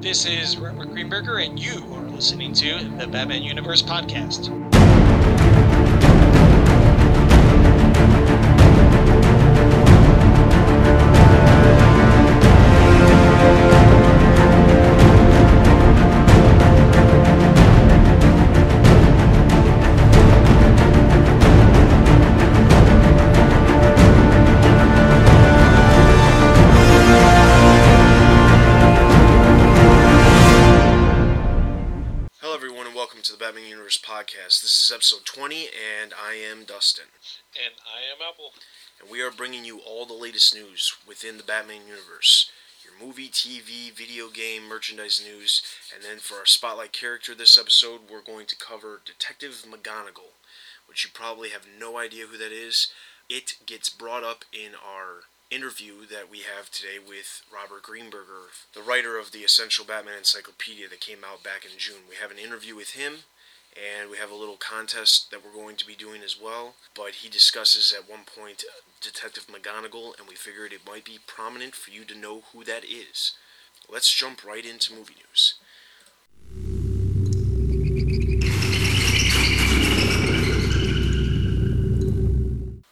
This is Robert Greenberger, and you are listening to the Batman Universe Podcast. 20, and I am Dustin. And I am Apple. And we are bringing you all the latest news within the Batman universe your movie, TV, video game, merchandise news. And then for our spotlight character this episode, we're going to cover Detective McGonigle, which you probably have no idea who that is. It gets brought up in our interview that we have today with Robert Greenberger, the writer of the Essential Batman Encyclopedia that came out back in June. We have an interview with him, and we have a little contest that we're going to be doing as well. But he discusses at one point Detective McGonigle, and we figured it might be prominent for you to know who that is. Let's jump right into movie news.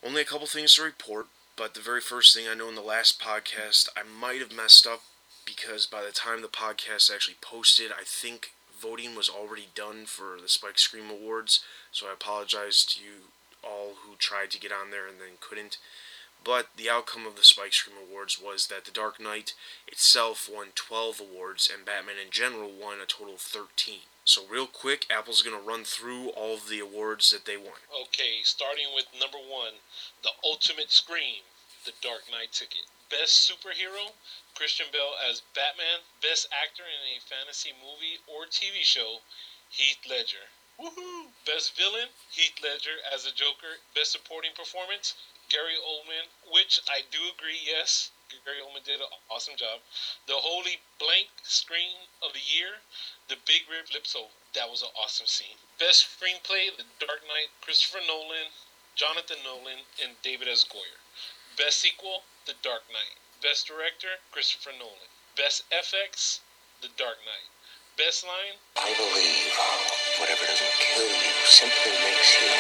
Only a couple things to report, but the very first thing I know in the last podcast, I might have messed up because by the time the podcast actually posted, I think voting was already done for the Spike Scream Awards. So I apologize to you all who tried to get on there and then couldn't. But the outcome of the Spike Scream Awards was that The Dark Knight itself won 12 awards and Batman in general won a total of 13. So, real quick, Apple's going to run through all of the awards that they won. Okay, starting with number one, The Ultimate Scream, The Dark Knight Ticket. Best Superhero, Christian Bale as Batman. Best Actor in a Fantasy Movie or TV Show, Heath Ledger. Woohoo! Best Villain, Heath Ledger as the Joker. Best Supporting Performance, Gary Oldman, which I do agree, yes, Gary Oldman did an awesome job. The Holy Blank Screen of the Year, The Big Rip Flips Over. That was an awesome scene. Best Screenplay, The Dark Knight, Christopher Nolan, Jonathan Nolan, and David S. Goyer. Best Sequel, The Dark Knight. Best Director, Christopher Nolan. Best FX, The Dark Knight. Best Line, I believe uh, whatever doesn't kill you simply makes you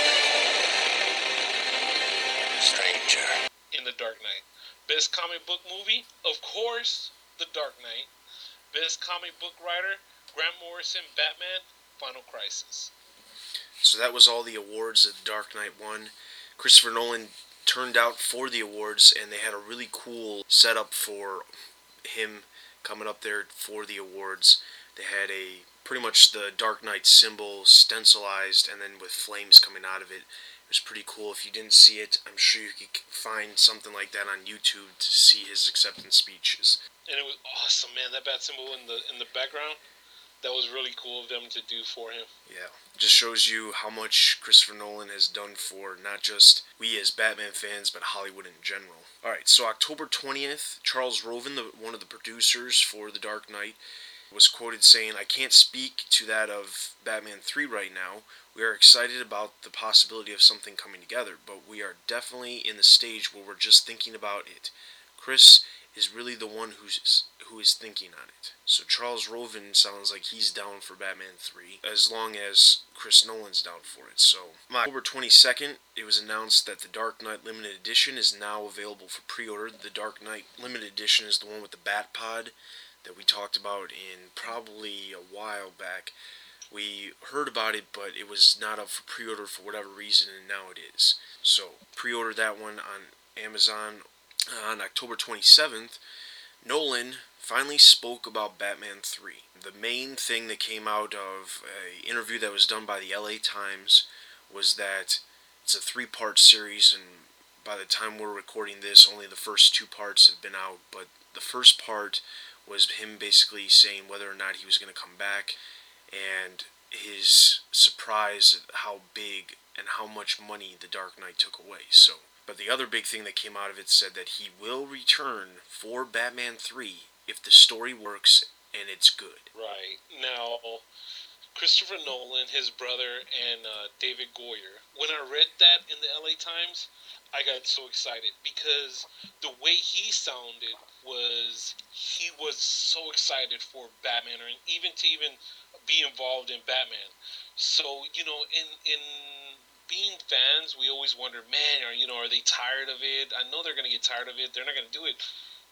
stranger. in The Dark Knight. Best comic book movie, of course, The Dark Knight. Best comic book writer, Grant Morrison, Batman, Final Crisis. So that was all the awards that The Dark Knight won. Christopher Nolan turned out for the awards, and they had a really cool setup for him coming up there for the awards. They had a pretty much the Dark Knight symbol stencilized, and then with flames coming out of it. It was pretty cool. If you didn't see it, I'm sure you could find something like that on YouTube to see his acceptance speeches. And it was awesome, man. That bat symbol in the in the background, that was really cool of them to do for him. Yeah, just shows you how much Christopher Nolan has done for not just we as Batman fans, but Hollywood in general. All right, so October 20th, Charles Roven, the, one of the producers for The Dark Knight, was quoted saying, I can't speak to that of Batman 3 right now. We are excited about the possibility of something coming together, but we are definitely in the stage where we're just thinking about it. Chris is really the one who's who is thinking on it. So Charles Roven sounds like he's down for Batman 3 as long as Chris Nolan's down for it. So on October 22nd, it was announced that the Dark Knight limited edition is now available for pre-order. The Dark Knight limited edition is the one with the Bat Pod that we talked about in probably a while back. We heard about it, but it was not up for pre-order for whatever reason, and now it is. So pre-order that one on Amazon Uh, on October 27th. Nolan finally spoke about Batman 3. The main thing that came out of an interview that was done by the LA Times was that it's a three-part series, and by the time we're recording this, only the first two parts have been out. But the first part was him basically saying whether or not he was going to come back, and his surprise at how big and how much money The Dark Knight took away. So, but the other big thing that came out of it said that he will return for Batman 3 if the story works and it's good. Right now, Christopher Nolan, his brother, and uh, David Goyer. When I read that in the LA Times, I got so excited because the way he sounded was he was so excited for Batman, or even to even be involved in Batman. So you know, in in being fans, we always wonder, man, are you know, are they tired of it? I know they're gonna get tired of it. They're not gonna do it.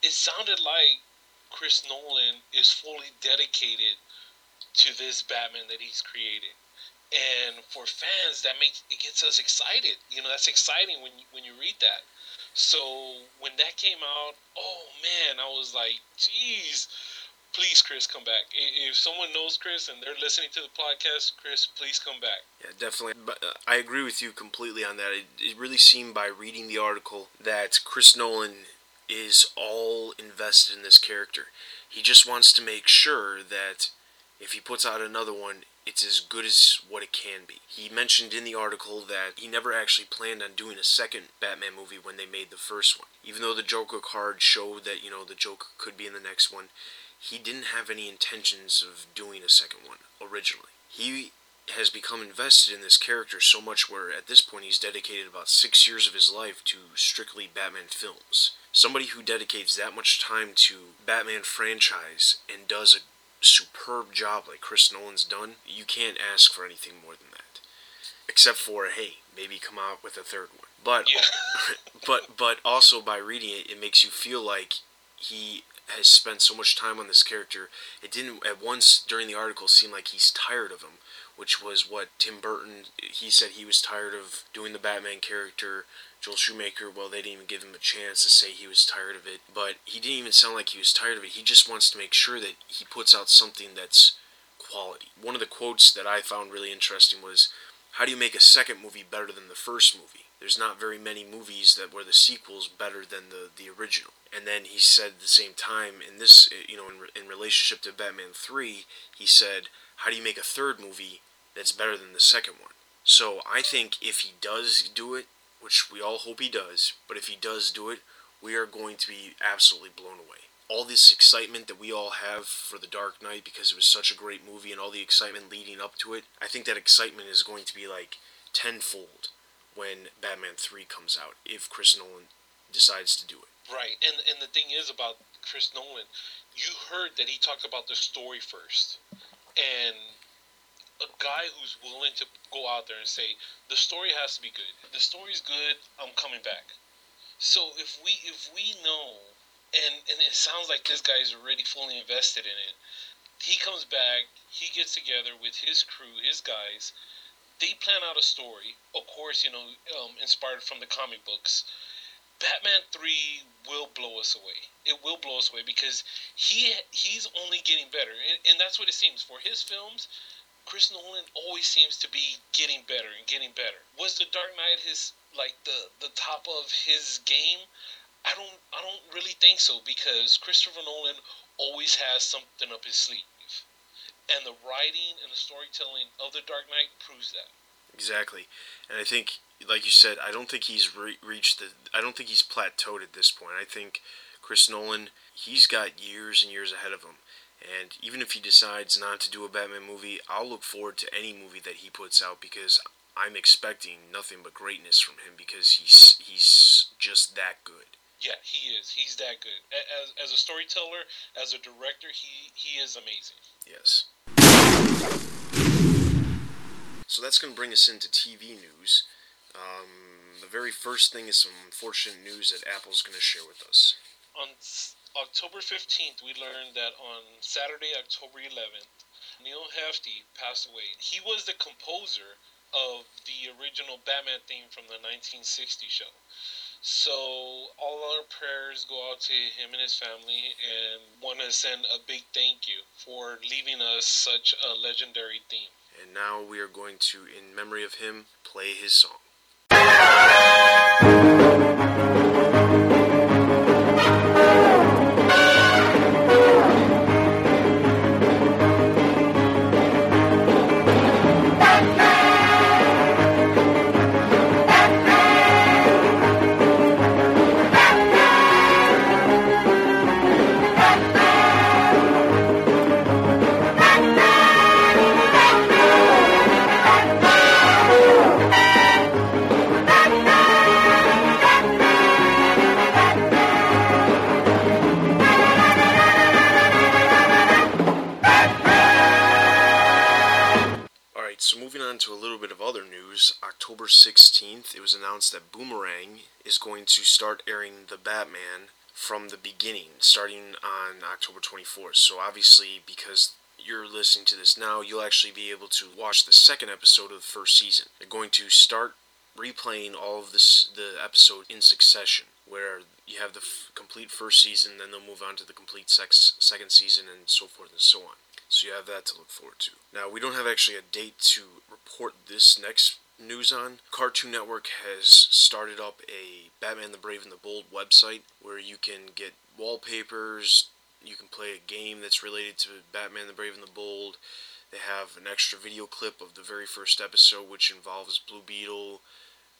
It sounded like Chris Nolan is fully dedicated to this Batman that he's created. And for fans, that makes it gets us excited. You know, that's exciting when you, when you read that. So when that came out, oh man, I was like, geez, please, Chris, come back. If someone knows Chris and they're listening to the podcast, Chris, please come back. Yeah, definitely. But uh, I agree with you completely on that. It, it really seemed by reading the article that Chris Nolan is all invested in this character. He just wants to make sure that if he puts out another one, it's as good as what it can be. He mentioned in the article that he never actually planned on doing a second Batman movie when they made the first one. Even though the Joker card showed that, you know, the Joker could be in the next one, he didn't have any intentions of doing a second one originally. He has become invested in this character so much where at this point he's dedicated about six years of his life to strictly Batman films. Somebody who dedicates that much time to Batman franchise and does a superb job like Chris Nolan's done, you can't ask for anything more than that. Except for hey, maybe come out with a third one. But Yeah. but but also by reading it, it makes you feel like he has spent so much time on this character. It didn't at once during the article seem like he's tired of him, which was what Tim Burton he said he was tired of doing the Batman character. Joel Schumacher, well, they didn't even give him a chance to say he was tired of it, but he didn't even sound like he was tired of it. He just wants to make sure that he puts out something that's quality. One of the quotes that I found really interesting was, "How do you make a second movie better than the first movie?" There's not very many movies that were the sequels better than the the original. And then he said at the same time in this, uh, you know, in, in relationship to Batman 3, he said, "How do you make a third movie that's better than the second one?" So I think if he does do it, which we all hope he does, but if he does do it, we are going to be absolutely blown away. All this excitement that we all have for The Dark Knight because it was such a great movie and all the excitement leading up to it, I think that excitement is going to be like tenfold when Batman 3 comes out if Chris Nolan decides to do it. Right, and and the thing is about Chris Nolan, you heard that he talked about the story first, and a guy who's willing to go out there and say the story has to be good. The story's good. I'm coming back. So if we if we know, and and it sounds like this guy is already fully invested in it. He comes back. He gets together with his crew, his guys. They plan out a story. Of course, you know, um, inspired from the comic books. Batman 3 will blow us away. It will blow us away because he he's only getting better. And, and that's what it seems. For his films, Chris Nolan always seems to be getting better and getting better. Was The Dark Knight his like the the top of his game? I don't I don't really think so because Christopher Nolan always has something up his sleeve. And the writing and the storytelling of The Dark Knight proves that. Exactly, and I think, like you said, I don't think he's re- reached the. I don't think he's plateaued at this point. I think Chris Nolan, he's got years and years ahead of him, and even if he decides not to do a Batman movie, I'll look forward to any movie that he puts out because I'm expecting nothing but greatness from him because he's he's just that good. Yeah, he is. He's that good. As, as a storyteller, as a director, he, he is amazing. Yes. So that's going to bring us into TV news. Um, the very first thing is some unfortunate news that Apple's going to share with us. On October 15th, we learned that on Saturday, October 11th, Neal Hefti passed away. He was the composer of the original Batman theme from the 1960 show. So all our prayers go out to him and his family, and want to send a big thank you for leaving us such a legendary theme. And now we are going to, in memory of him, play his song. Thank start airing The Batman from the beginning, starting on October 24th. So, obviously, because you're listening to this now, you'll actually be able to watch the second episode of the first season. They're going to start replaying all of this the episode in succession, where you have the f- complete first season, then they'll move on to the complete sex- second season, and so forth and so on. So you have that to look forward to. Now we don't have actually a date to report this next news on. Cartoon Network has started up a Batman the Brave and the Bold website where you can get wallpapers, you can play a game that's related to Batman the Brave and the Bold. They have an extra video clip of the very first episode, which involves Blue Beetle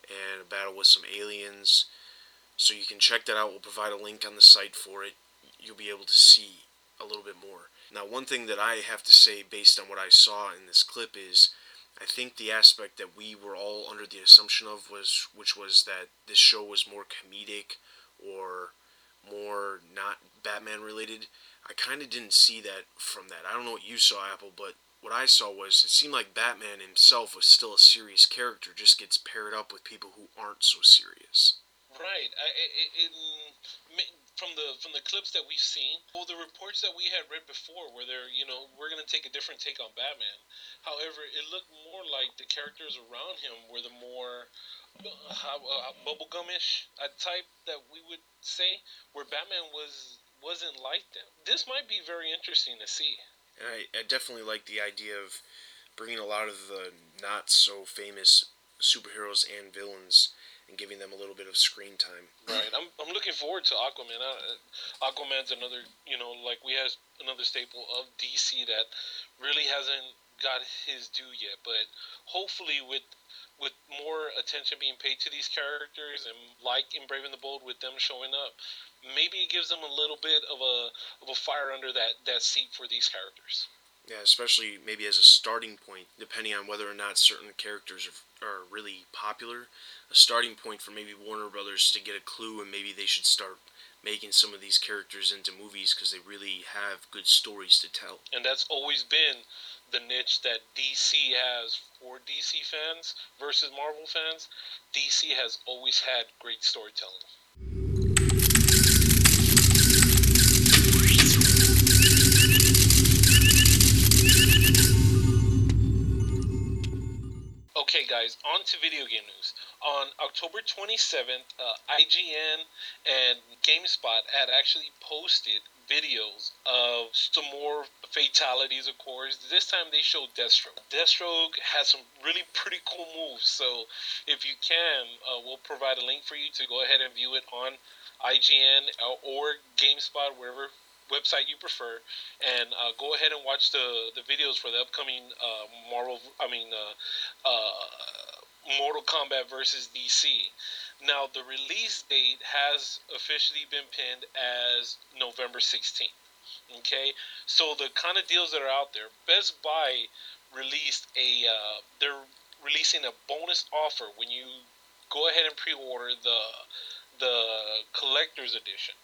and a battle with some aliens. So you can check that out. We'll provide a link on the site for it. You'll be able to see a little bit more. Now, one thing that I have to say based on what I saw in this clip is I think the aspect that we were all under the assumption of was which was that this show was more comedic or more not Batman related. I kind of didn't see that from that. I don't know what you saw, Apple, but what I saw was it seemed like Batman himself was still a serious character, just gets paired up with people who aren't so serious. Right. I, from the from the clips that we've seen, well, the reports that we had read before, where they're you know we're gonna take a different take on Batman. However, it looked more like the characters around him were the more uh, uh, bubblegumish type that we would say, where Batman was wasn't like them. This might be very interesting to see. I, I definitely like the idea of bringing a lot of the not so famous superheroes and villains and giving them a little bit of screen time. Right. I'm, I'm looking forward to Aquaman. Uh, Aquaman's another, you know, like we have another staple of DC that really hasn't got his due yet. But hopefully, with with more attention being paid to these characters and like in Brave and the Bold with them showing up, maybe it gives them a little bit of a of a fire under that that seat for these characters. Yeah, especially maybe as a starting point, depending on whether or not certain characters are, are really popular. A starting point for maybe Warner Brothers to get a clue and maybe they should start making some of these characters into movies because they really have good stories to tell. And that's always been the niche that DC has for DC fans versus Marvel fans. DC has always had great storytelling. Okay, guys, on to video game news. On October 27th, uh, IGN and GameSpot had actually posted videos of some more fatalities, of course. This time they showed Deathstroke. Deathstroke has some really pretty cool moves, so if you can, uh, we'll provide a link for you to go ahead and view it on IGN or GameSpot, wherever website you prefer, and uh, go ahead and watch the the videos for the upcoming uh, Marvel. I mean, uh, uh, Mortal Kombat versus DC. Now, the release date has officially been pinned as November 16th. Okay, so the kind of deals that are out there, Best Buy released a. Uh, they're releasing a bonus offer when you go ahead and pre-order the the collector's edition.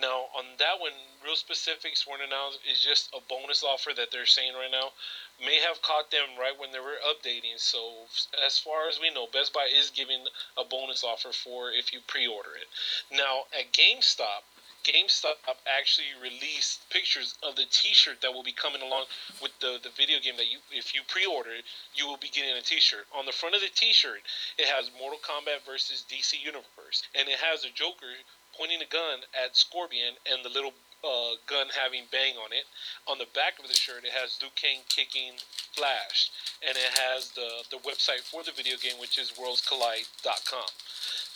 Now, on that one, real specifics weren't announced. It's just a bonus offer that they're saying right now. May have caught them right when they were updating. So, as far as we know, Best Buy is giving a bonus offer for if you pre order it. Now, at GameStop, GameStop actually released pictures of the T-shirt that will be coming along with the, the video game that you, if you pre-order it, you will be getting a T-shirt. On the front of the T-shirt, it has Mortal Kombat versus DC Universe, and it has a Joker pointing a gun at Scorpion and the little uh, gun having bang on it. On the back of the shirt, it has Liu Kang kicking Flash, and it has the the website for the video game, which is worldscollide.com.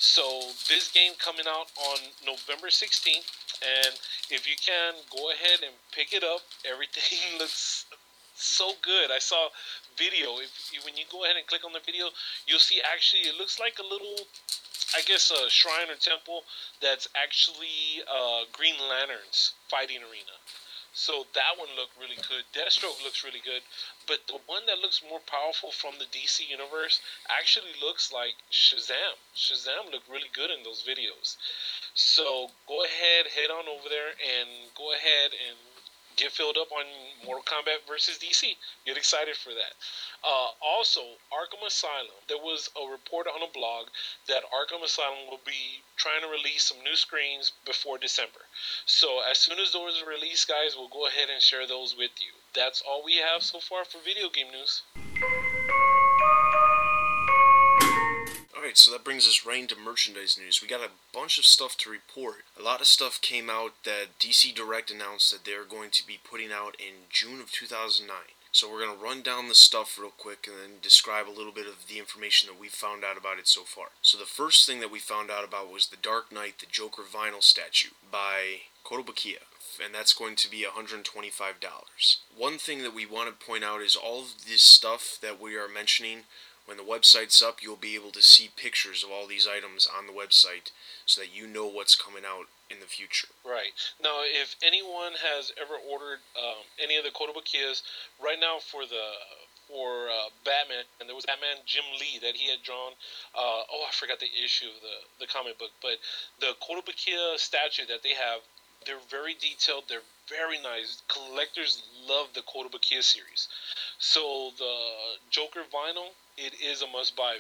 So this game coming out on November 16th, and if you can, go ahead and pick it up. Everything looks so good. I saw video. If when you go ahead and click on the video, you'll see actually it looks like a little I guess a shrine or temple that's actually uh, Green Lantern's fighting arena. So that one looked really good. Deathstroke looks really good, but the one that looks more powerful from the DC universe actually looks like Shazam. Shazam looked really good in those videos. So go ahead, head on over there, and go ahead and get filled up on Mortal Kombat versus DC. Get excited for that. Uh, also, Arkham Asylum. There was a report on a blog that Arkham Asylum will be trying to release some new screens before December. So as soon as those are released, guys, we'll go ahead and share those with you. That's all we have so far for video game news. So that brings us right into merchandise news. We got a bunch of stuff to report. A lot of stuff came out that DC Direct announced that they're going to be putting out in June of 2009. So we're going to run down the stuff real quick and then describe a little bit of the information that we've found out about it so far. So the first thing that we found out about was the Dark Knight, the Joker vinyl statue by Kotobukiya and that's going to be $125. One thing that we want to point out is all of this stuff that we are mentioning when the website's up, you'll be able to see pictures of all these items on the website so that you know what's coming out in the future. Right. Now, if anyone has ever ordered um, any of the Kotobukiyas, right now for the for uh, Batman, and there was Batman Jim Lee that he had drawn. Uh, oh, I forgot the issue of the, the comic book, but the Kotobukiya statue that they have, they're very detailed. They're very nice. Collectors love the Kotobukiya series. So the Joker vinyl, it is a must buy.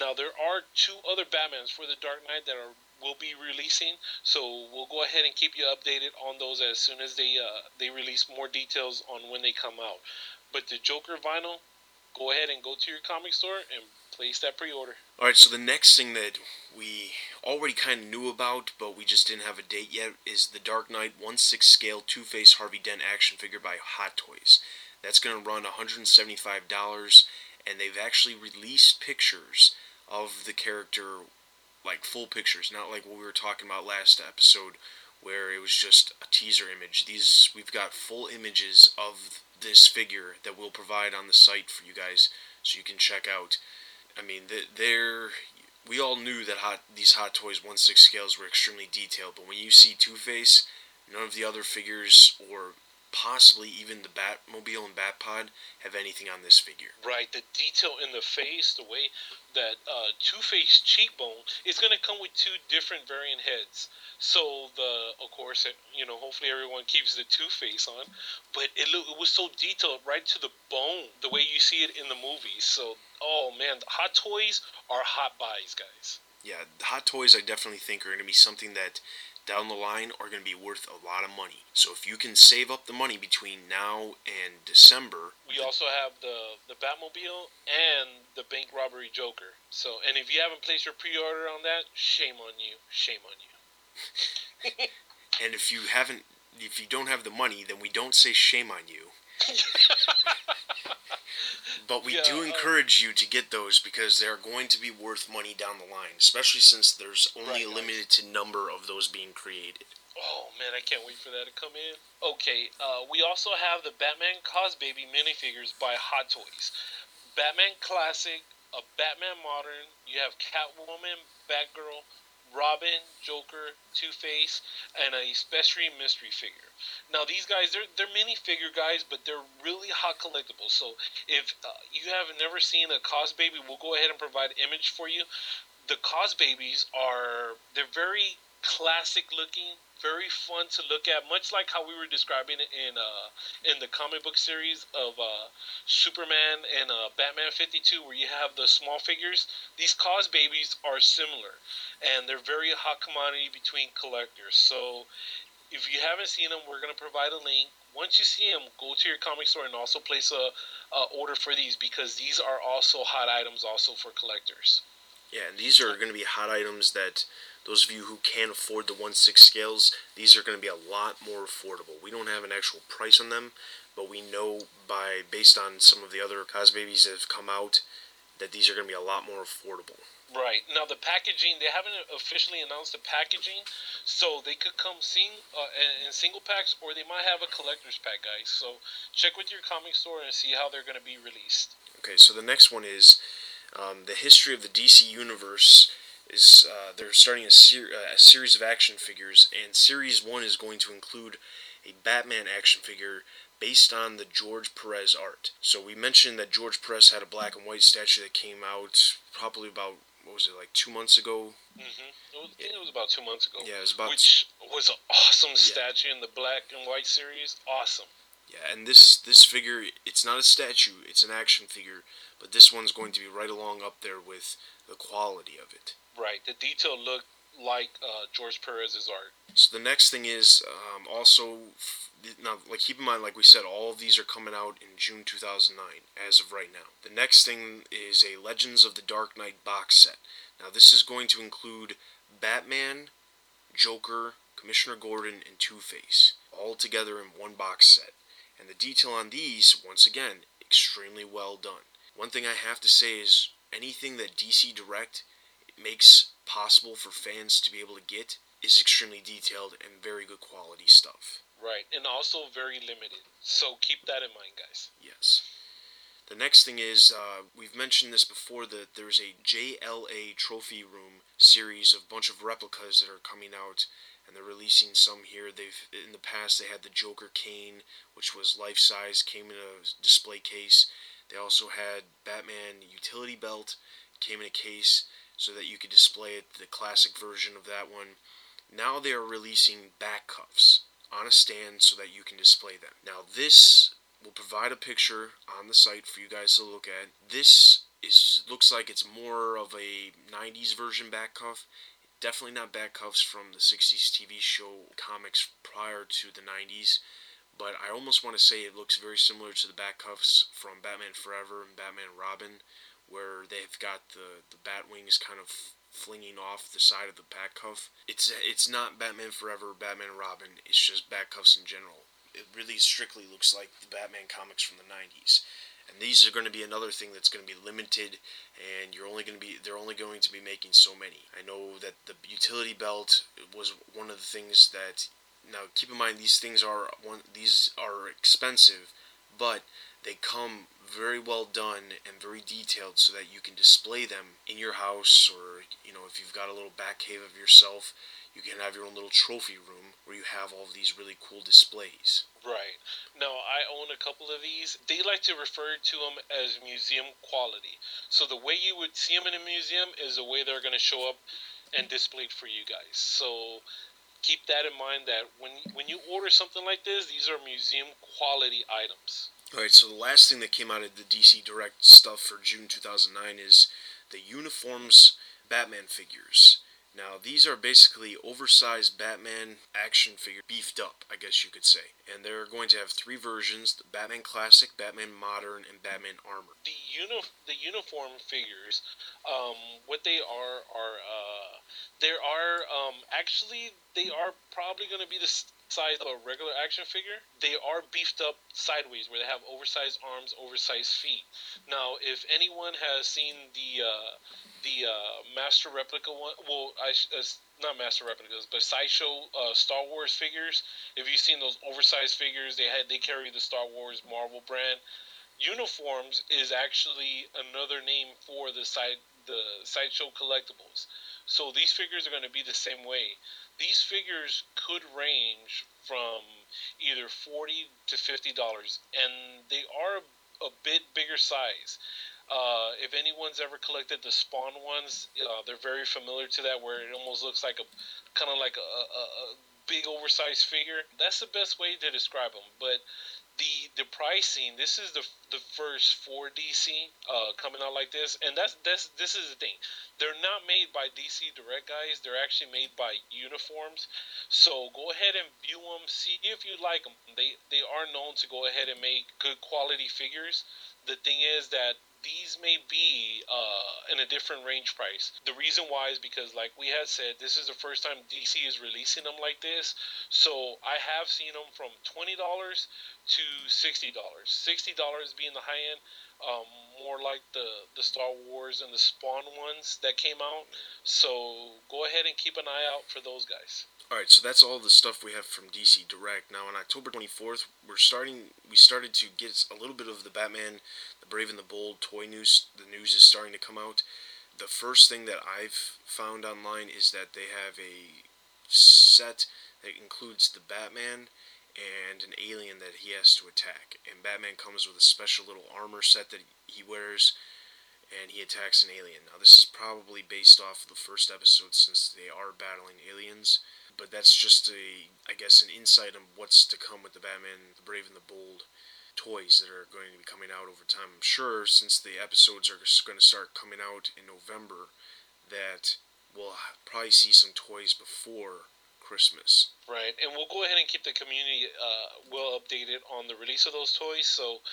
Now there are two other Batmans for the Dark Knight that are will be releasing, so we'll go ahead and keep you updated on those as soon as they uh, they release more details on when they come out. But the Joker vinyl, go ahead and go to your comic store and place that pre-order. All right, so the next thing that we already kind of knew about, but we just didn't have a date yet, is the Dark Knight 1 6 scale Two Face Harvey Dent action figure by Hot Toys. That's going to run $175, and they've actually released pictures of the character, like full pictures, not like what we were talking about last episode, where it was just a teaser image. These we've got full images of this figure that we'll provide on the site for you guys, so you can check out. I mean, they're we all knew that hot these Hot Toys 1 6 scales were extremely detailed, but when you see Two Face, none of the other figures or possibly even the Batmobile and Batpod have anything on this figure. Right, the detail in the face, the way that uh, Two Face cheekbone is going to come with two different variant heads. So the, of course, you know, hopefully everyone keeps the Two Face on, but it look, it was so detailed right to the bone, the way you see it in the movies. So, oh man, Hot Toys are hot buys, guys. Yeah, Hot Toys I definitely think are going to be something that down the line are going to be worth a lot of money. So if you can save up the money between now and December, we also have the the Batmobile and the bank robbery Joker. So and if you haven't placed your pre-order on that, shame on you. Shame on you. and if you haven't if you don't have the money, then we don't say shame on you. but we yeah, do uh, encourage uh, you to get those because they're going to be worth money down the line, especially since there's only right, a limited to number of those being created. Oh man, I can't wait for that to come in. Okay, uh, we also have the Batman Cosbaby minifigures by Hot Toys. Batman Classic, a Batman Modern. You have Catwoman, Batgirl, Robin, Joker, Two Face, and a Especially Mystery figure. Now these guys, they're they're mini figure guys, but they're really hot collectibles. So if uh, you have never seen a Cosbaby, we'll go ahead and provide image for you. The Cosbabies are they're very classic looking, very fun to look at, much like how we were describing it in uh, in the comic book series of uh, Superman and uh, Batman 52, where you have the small figures. These Cosbabies are similar, and they're very hot commodity between collectors. So if you haven't seen them, we're gonna provide a link. Once you see them, go to your comic store and also place a, a order for these because these are also hot items, also for collectors. Yeah, and these are going to be hot items that those of you who can afford the 1 6 scales, these are going to be a lot more affordable. We don't have an actual price on them, but we know by based on some of the other Cosbabies that have come out that these are going to be a lot more affordable. Right now, the packaging they haven't officially announced the packaging, so they could come sing uh, in single packs, or they might have a collector's pack, guys. So check with your comic store and see how they're going to be released. Okay, so the next one is um, the history of the DC universe is uh, they're starting a, ser- a, series of action figures, and series one is going to include a Batman action figure based on the George Perez art. So we mentioned that George Perez had a black and white statue that came out probably about what was it like two months ago? Mm-hmm. I think it was about two months ago. Yeah, it was about. Which was an awesome statue in the black and white series. Awesome. Yeah, and this this figure, it's not a statue; it's an action figure. But this one's going to be right along up there with the quality of it. Right. The detail looked like uh, George Perez's art. So the next thing is um, also now, like keep in mind, like we said, all of these are coming out in June 2009 as of right now. The next thing is a Legends of the Dark Knight box set. Now this is going to include Batman, Joker, Commissioner Gordon, and Two Face all together in one box set. And the detail on these, once again, extremely well done. One thing I have to say is anything that DC Direct makes possible for fans to be able to get is extremely detailed and very good quality stuff. Right, and also very limited. So keep that in mind, guys. Yes. The next thing is, uh, we've mentioned this before, that there's a JLA Trophy Room series of bunch of replicas that are coming out, and they're releasing some here. They've in the past they had the Joker cane, which was life size, came in a display case. They also had Batman utility belt, came in a case so that you could display it, the classic version of that one. Now they are releasing back cuffs on a stand so that you can display them. Now this will provide a picture on the site for you guys to look at. This is looks like it's more of a 90s version back cuff. Definitely not back cuffs from the 60s TV show comics prior to the 90s, but I almost want to say it looks very similar to the back cuffs from Batman Forever and Batman Robin, where they've got the the bat wings kind of flinging off the side of the back cuff. It's it's not Batman Forever, Batman and Robin. It's just back cuffs in general. It really strictly looks like the Batman comics from the '90s. And these are going to be another thing that's going to be limited, and you're only going to be they're only going to be making so many. I know that the utility belt was one of the things that. Now keep in mind these things are one these are expensive, but they come very well done and very detailed so that you can display them in your house or you know if you've got a little back cave of yourself you can have your own little trophy room where you have all of these really cool displays. Right. Now i own a couple of these. They like to refer to them as museum quality. So the way you would see them in a museum is the way they're going to show up and displayed for you guys. So keep that in mind that when when you order something like this these are museum quality items Alright, so the last thing that came out of the DC Direct stuff for June 2009 is the Uniforms Batman figures. Now, these are basically oversized Batman action figure, beefed up, I guess you could say. And they're going to have three versions the Batman Classic, Batman Modern, and Batman Armor. The, uni- the uniform figures, um, what they are, are, uh, there are, um, actually, they are probably going to be the size of a regular action figure, they are beefed up sideways, where they have oversized arms, oversized feet. Now, if anyone has seen the uh, the uh, Master Replica one, well, I uh, not Master Replicas, but sideshow uh, Star Wars figures. If you've seen those oversized figures, they had they carry the Star Wars Marvel brand. Uniforms is actually another name for the side the sideshow collectibles. So these figures are going to be the same way these figures could range from either 40 to 50 dollars and they are a, a bit bigger size. Uh, if anyone's ever collected the spawn ones uh, they're very familiar to that where it almost looks like a kind of like a, a, a big oversized figure. That's the best way to describe them but the the pricing this is the the first for DC uh, coming out like this and that's that's this is the thing. They're not made by DC Direct guys they're actually made by uniforms. So go ahead and view them see if you like them they they are known to go ahead and make good quality figures. The thing is that these may be uh, in a different range price. The reason why is because, like we had said, this is the first time DC is releasing them like this. So I have seen them from twenty dollars to sixty dollars. Sixty dollars being the high end, um, more like the the Star Wars and the Spawn ones that came out. So go ahead and keep an eye out for those guys. Alright, so that's all the stuff we have from DC Direct. Now on October 24th, we're starting we started to get a little bit of the Batman, the Brave and the Bold toy news. The news is starting to come out. The first thing that I've found online is that they have a set that includes the Batman and an alien that he has to attack. And Batman comes with a special little armor set that he wears and he attacks an alien. Now, this is probably based off of the first episode since they are battling aliens. But that's just a, I guess, an insight on what's to come with the Batman, the Brave and the Bold toys that are going to be coming out over time. I'm sure since the episodes are going to start coming out in November, that we'll probably see some toys before Christmas. Right, and we'll go ahead and keep the community uh, well updated on the release of those toys. So,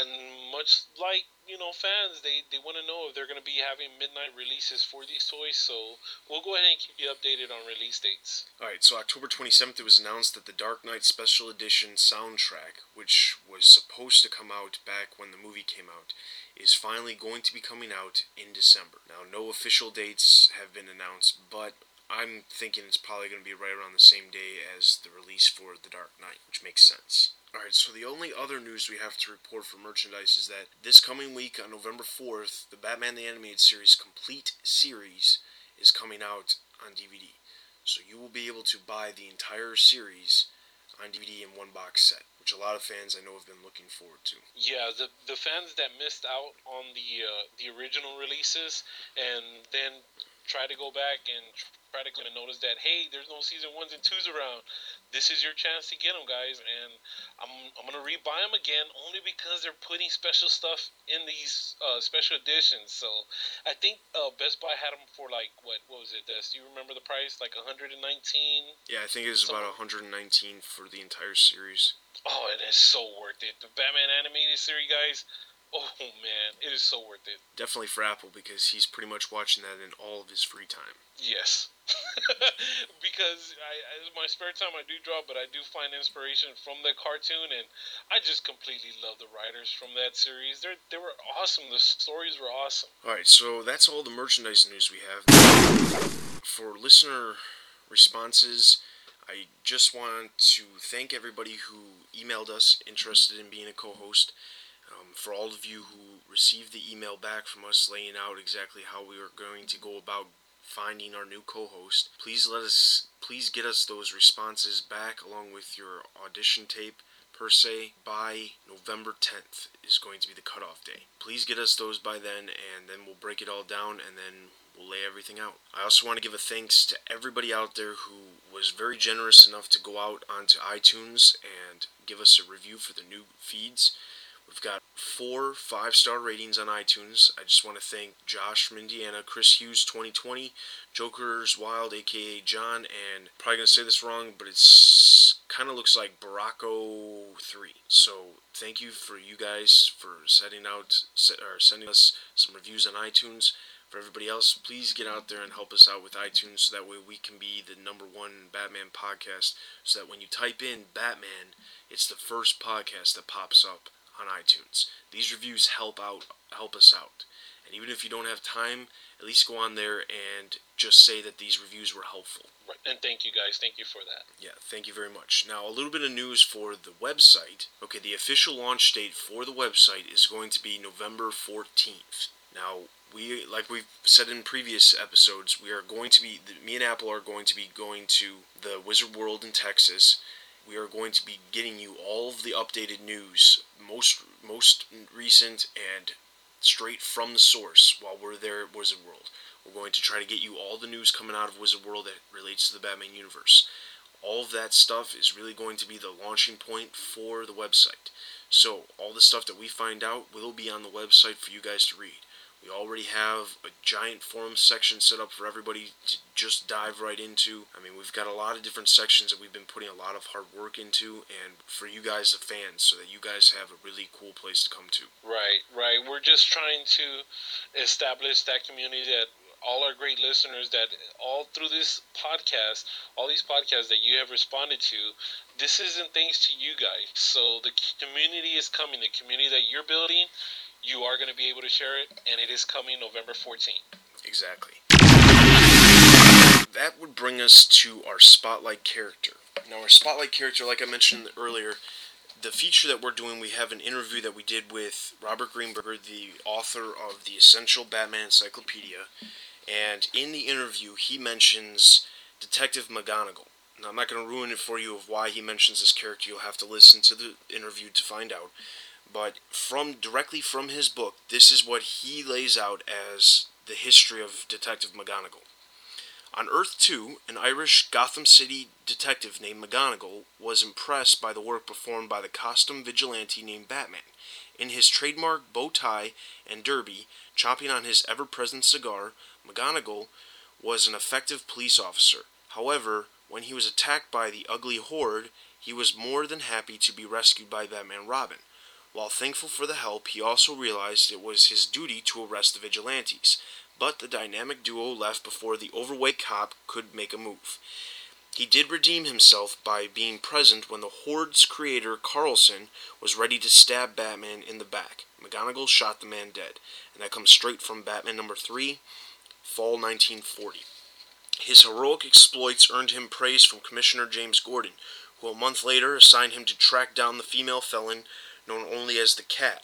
and much like you know fans, they they want to know if they're going to be having midnight releases for these toys. So we'll go ahead and keep you updated on release dates. All right, so October 27th, it was announced that the Dark Knight Special Edition soundtrack, which was supposed to come out back when the movie came out, is finally going to be coming out in December. Now, no official dates have been announced, but I'm thinking it's probably going to be right around the same day as the release for The Dark Knight, which makes sense. Alright, so the only other news we have to report for merchandise is that this coming week on November 4th, the Batman the Animated Series Complete Series is coming out on DVD. So you will be able to buy the entire series on DVD in one box set, which a lot of fans I know have been looking forward to. Yeah, the the fans that missed out on the uh, the original releases and then try to go back and try to notice that hey, there's no season ones and twos around. This is your chance to get them, guys, and I'm I'm gonna rebuy them again only because they're putting special stuff in these uh, special editions. So I think uh, Best Buy had them for like what what was it? Des? Do you remember the price? Like 119. Yeah, I think it was about 119 for the entire series. Oh, it is so worth it. The Batman animated series, guys. Oh man, it is so worth it. Definitely for Apple because he's pretty much watching that in all of his free time. Yes, because I, I, my spare time I do draw, but I do find inspiration from the cartoon, and I just completely love the writers from that series. They they were awesome. The stories were awesome. All right, so that's all the merchandise news we have. For listener responses, I just want to thank everybody who emailed us interested in being a co-host. Um, for all of you who received the email back from us laying out exactly how we are going to go about finding our new co-host, please let us please get us those responses back along with your audition tape per se by November 10th is going to be the cutoff day. Please get us those by then and then we'll break it all down and then we'll lay everything out. I also want to give a thanks to everybody out there who was very generous enough to go out onto iTunes and give us a review for the new feeds. We've got four five star ratings on iTunes. I just want to thank Josh from Indiana, Chris Hughes 2020, Joker's Wild, aka John, and probably gonna say this wrong, but it's kind of looks like Baracco 3. So thank you for you guys for setting out or sending us some reviews on iTunes. For everybody else, please get out there and help us out with iTunes so that way we can be the number one Batman podcast. So that when you type in Batman, it's the first podcast that pops up on iTunes. These reviews help out help us out. And even if you don't have time, at least go on there and just say that these reviews were helpful. Right. And thank you guys. Thank you for that. Yeah, thank you very much. Now, a little bit of news for the website. Okay, the official launch date for the website is going to be November 14th. Now, we like we've said in previous episodes, we are going to be me and Apple are going to be going to the Wizard World in Texas we are going to be getting you all of the updated news, most most recent and straight from the source while we're there at Wizard World. We're going to try to get you all the news coming out of Wizard World that relates to the Batman universe. All of that stuff is really going to be the launching point for the website. So, all the stuff that we find out will be on the website for you guys to read. We already have a giant forum section set up for everybody to just dive right into. I mean, we've got a lot of different sections that we've been putting a lot of hard work into, and for you guys, the fans, so that you guys have a really cool place to come to. Right, right. We're just trying to establish that community that all our great listeners that all through this podcast, all these podcasts that you have responded to, this isn't thanks to you guys. So the community is coming, the community that you're building you are going to be able to share it, and it is coming November 14th. Exactly. That would bring us to our spotlight character. Now, our spotlight character, like I mentioned earlier, the feature that we're doing, we have an interview that we did with Robert Greenberger, the author of the Essential Batman Encyclopedia. And in the interview, he mentions Detective McGonigle. Now, I'm not going to ruin it for you of why he mentions this character. You'll have to listen to the interview to find out. But from directly from his book, this is what he lays out as the history of Detective McGonigle. On Earth 2, an Irish Gotham City detective named McGonigle was impressed by the work performed by the costume vigilante named Batman. In his trademark bow tie and derby, chomping on his ever present cigar, McGonigle was an effective police officer. However, when he was attacked by the ugly horde, he was more than happy to be rescued by Batman Robin. While thankful for the help, he also realized it was his duty to arrest the vigilantes. But the dynamic duo left before the overweight cop could make a move. He did redeem himself by being present when the Horde's creator, Carlson, was ready to stab Batman in the back. McGonigle shot the man dead, and that comes straight from Batman number 3, fall 1940. His heroic exploits earned him praise from Commissioner James Gordon, who a month later assigned him to track down the female felon known only as the Cat.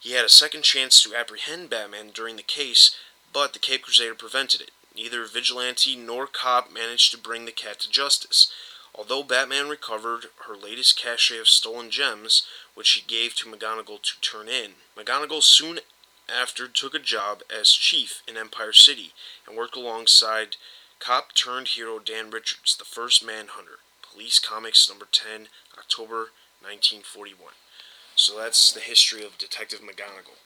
He had a second chance to apprehend Batman during the case, but the Cape Crusader prevented it. Neither vigilante nor cop managed to bring the cat to justice. Although Batman recovered her latest cache of stolen gems, which she gave to McGonigle to turn in, McGonigle soon after took a job as chief in Empire City and worked alongside cop turned hero Dan Richards, the first Manhunter. Police Comics number 10, October 1941. So that's the history of Detective McGonigle.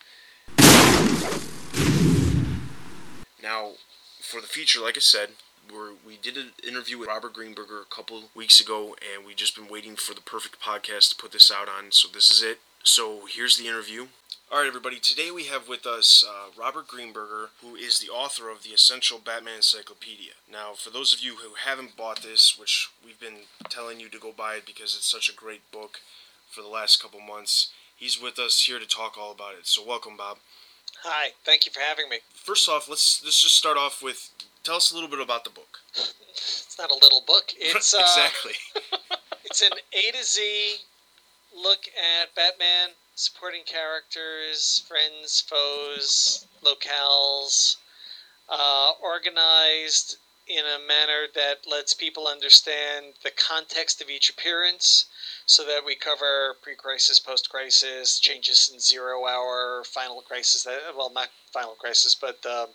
Now, for the feature, like I said, we're, we did an interview with Robert Greenberger a couple weeks ago, and we've just been waiting for the perfect podcast to put this out on. So this is it. So here's the interview. All right, everybody. Today we have with us uh, Robert Greenberger, who is the author of the Essential Batman Encyclopedia. Now, for those of you who haven't bought this, which we've been telling you to go buy it because it's such a great book for the last couple months, he's with us here to talk all about it. So welcome, Bob. Hi, thank you for having me. First off, let's let's just start off with tell us a little bit about the book. It's not a little book. It's uh, exactly. it's an A to Z look at Batman, supporting characters, friends, foes, locales, uh, organized in a manner that lets people understand the context of each appearance so that we cover pre-crisis, post-crisis, changes in zero hour, final crisis. That well, not final crisis, but um,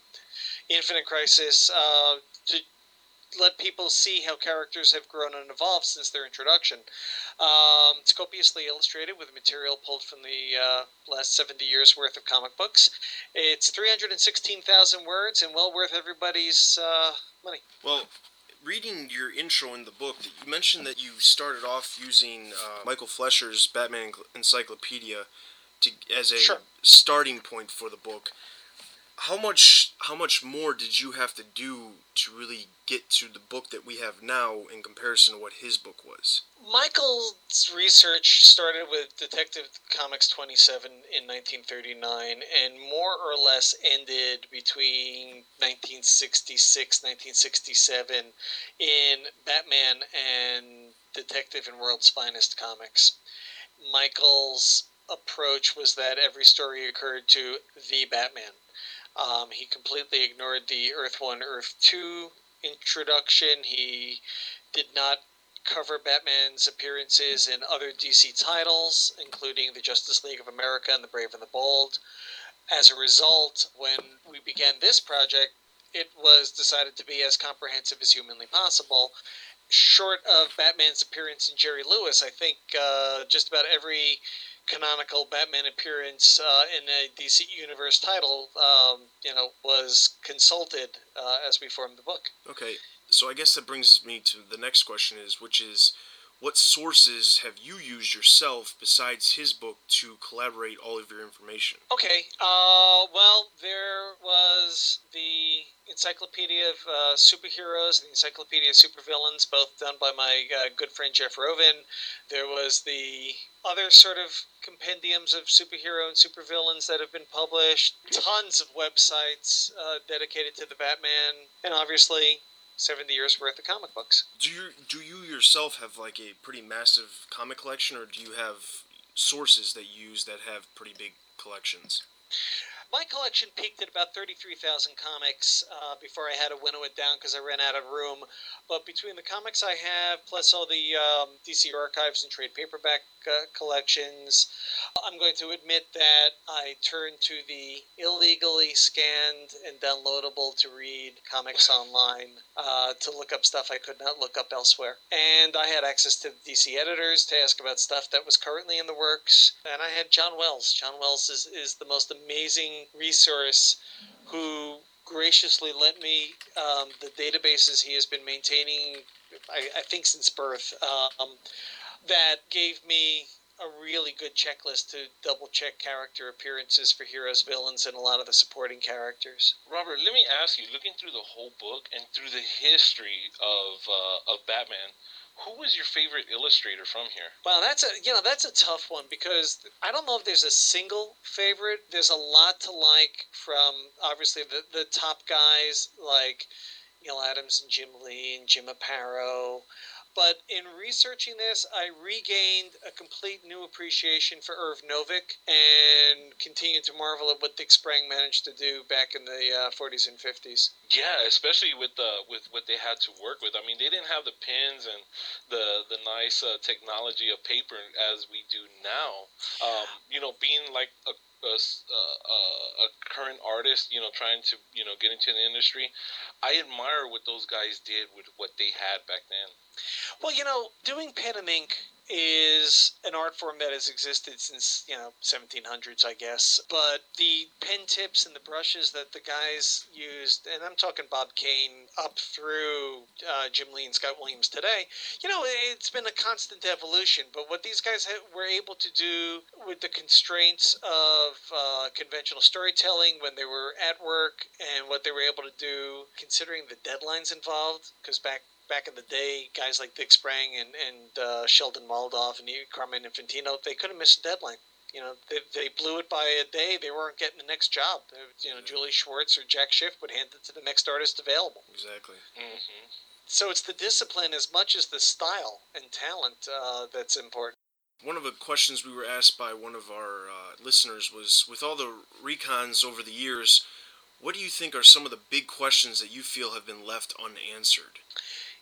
infinite crisis. Uh, to let people see how characters have grown and evolved since their introduction. Um, it's copiously illustrated with material pulled from the uh, last 70 years worth of comic books. It's 316,000 words and well worth everybody's uh, money. Well, reading your intro in the book, you mentioned that you started off using uh, Michael Fleischer's Batman Encyclopedia to as a Sure. starting point for the book. How much how much more did you have to do to really get to the book that we have now in comparison to what his book was? Michael's research started with Detective Comics 27 in 1939 and more or less ended between 1966 1967 in Batman and Detective and World's Finest Comics. Michael's approach was that every story occurred to the Batman. Um, he completely ignored the Earth 1, Earth 2 introduction. He did not cover Batman's appearances in other DC titles, including the Justice League of America and the Brave and the Bold. As a result, when we began this project, it was decided to be as comprehensive as humanly possible. Short of Batman's appearance in Jerry Lewis, I think uh, just about every canonical Batman appearance uh, in a DC Universe title, um, you know, was consulted uh, as we formed the book. Okay, so I guess that brings me to the next question is which is what sources have you used yourself besides his book to collaborate all of your information? Okay, uh, well, there was the Encyclopedia of uh, Superheroes and the Encyclopedia of Supervillains, both done by my uh, good friend Jeff Rovin. There was the other sort of compendiums of superhero and supervillains that have been published, tons of websites uh, dedicated to the Batman, and obviously 70 years worth of comic books. Do you do you yourself have like a pretty massive comic collection, or do you have sources that you use that have pretty big collections? My collection peaked at about 33,000 comics uh, before I had to winnow it down because I ran out of room. But between the comics I have, plus all the um, DC archives and trade paperback uh, collections, I'm going to admit that I turned to the illegally scanned and downloadable to read comics online uh, to look up stuff I could not look up elsewhere. And I had access to DC editors to ask about stuff that was currently in the works. And I had John Wells. John Wells is, is the most amazing resource who graciously lent me um, the databases he has been maintaining, I, I think, since birth. Um, that gave me a really good checklist to double check character appearances for heroes, villains, and a lot of the supporting characters. Robert, let me ask you, looking through the whole book and through the history of uh, of Batman, who was your favorite illustrator from here? Well, that's a you know that's a tough one because I don't know if there's a single favorite. There's a lot to like from obviously the the top guys like Neal Adams and Jim Lee and Jim Aparo. But in researching this, I regained a complete new appreciation for Irv Novick and continued to marvel at what Dick Sprang managed to do back in the uh, 40s and 50s. Yeah, especially with the with what they had to work with. I mean, they didn't have the pens and the the nice uh, technology of paper as we do now. Um, you know, being like a a, a, uh, uh, a, current artist, you know, trying to, you know, get into the industry, I admire what those guys did with what they had back then. Well, you know, doing pen and ink is an art form that has existed since you know 1700s i guess but the pen tips and the brushes that the guys used and i'm talking bob kane up through uh, jim lee and scott williams today you know it's been a constant evolution but what these guys were able to do with the constraints of uh, conventional storytelling when they were at work and what they were able to do considering the deadlines involved because back back in the day, guys like Dick Sprang and, and uh, Sheldon Moldoff and Carmine Infantino, they couldn't miss a deadline. You know, they, they blew it by a day. They weren't getting the next job. You know, Julie Schwartz or Jack Schiff would hand it to the next artist available. Exactly. Mm-hmm. So it's the discipline as much as the style and talent uh, that's important. One of the questions we were asked by one of our uh, listeners was with all the recons over the years, what do you think are some of the big questions that you feel have been left unanswered?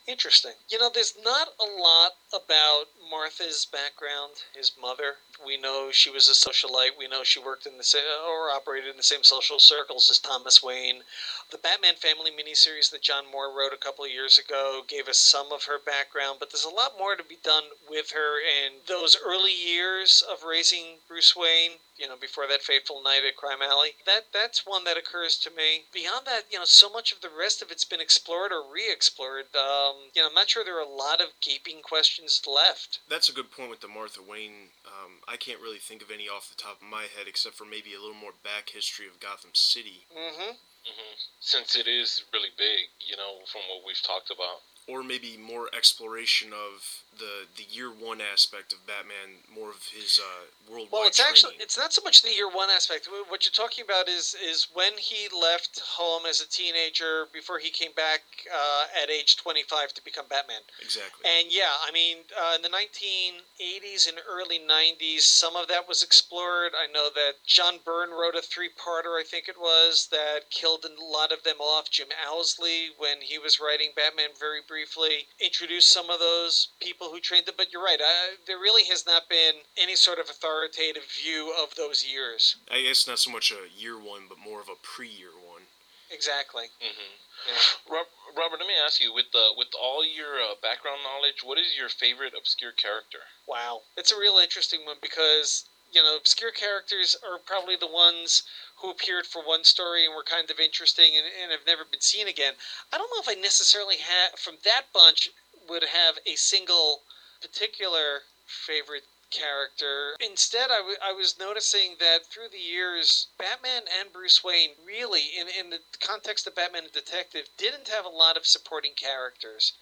Interesting. You know, there's not a lot about Martha's background, his mother. We know she was a socialite. We know she worked in the same, or operated in the same social circles as Thomas Wayne. The Batman Family miniseries that John Moore wrote a couple of years ago gave us some of her background, but there's a lot more to be done with her in those early years of raising Bruce Wayne you know, before that fateful night at Crime Alley. That that's one that occurs to me. Beyond that, you know, so much of the rest of it's been explored or re-explored. Um, you know, I'm not sure there are a lot of gaping questions left. That's a good point with the Martha Wayne. Um, I can't really think of any off the top of my head, except for maybe a little more back history of Gotham City. Mm-hmm. Mm-hmm. Since it is really big, you know, from what we've talked about or maybe more exploration of the the year one aspect of Batman, more of his uh, worldwide. Well, it's training. actually it's not so much the year one aspect. What you're talking about is is when he left home as a teenager before he came back uh, at age 25 to become Batman. Exactly. And yeah, I mean, uh, in the 1980s and early 90s, some of that was explored. I know that John Byrne wrote a three-parter, I think it was, that killed a lot of them off. Jim Owsley, when he was writing Batman very briefly introduced some of those people who trained them. But you're right, uh, there really has not been any sort of authoritative view of those years. I guess not so much a year one, but more of a pre-year one. Exactly. Mm-hmm. Yeah. Robert, let me ask you with the with all your uh, background knowledge, what is your favorite obscure character? Wow, it's a real interesting one because you know obscure characters are probably the ones who appeared for one story and were kind of interesting and, and have never been seen again. I don't know if I necessarily have, from that bunch, would have a single particular favorite character. Instead, I, w- I was noticing that through the years, Batman and Bruce Wayne really, in, in the context of Batman and Detective, didn't have a lot of supporting characters.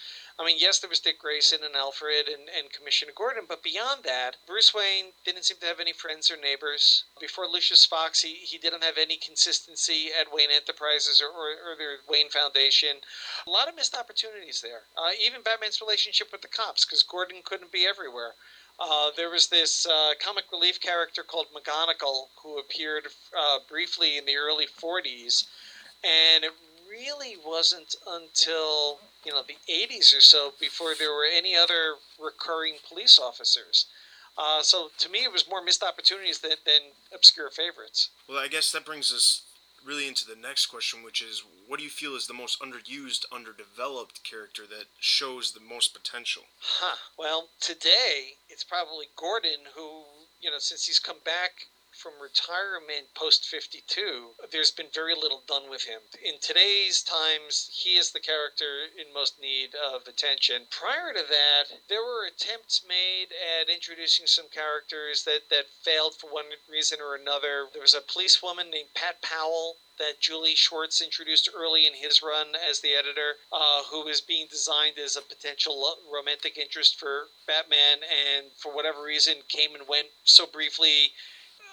I mean, yes, there was Dick Grayson and Alfred and, and Commissioner Gordon, but beyond that, Bruce Wayne didn't seem to have any friends or neighbors. Before Lucius Fox, he, he didn't have any consistency at Wayne Enterprises or, or, or the Wayne Foundation. A lot of missed opportunities there. Uh, even Batman's relationship with the cops, because Gordon couldn't be everywhere. Uh, there was this uh, comic relief character called McGonigle who appeared uh, briefly in the early 40s, and it really wasn't until you know the 80s or so before there were any other recurring police officers. Uh, so to me, it was more missed opportunities than, than obscure favorites. Well, I guess that brings us really into the next question, which is what do you feel is the most underused, underdeveloped character that shows the most potential? Huh. Well, today it's probably Gordon, who, you know, since he's come back from retirement post 52, there's been very little done with him. In today's times, he is the character in most need of attention. Prior to that, there were attempts made at introducing some characters that, that failed for one reason or another. There was a policewoman named Pat Powell that Julie Schwartz introduced early in his run as the editor, uh, who was being designed as a potential romantic interest for Batman, and for whatever reason came and went so briefly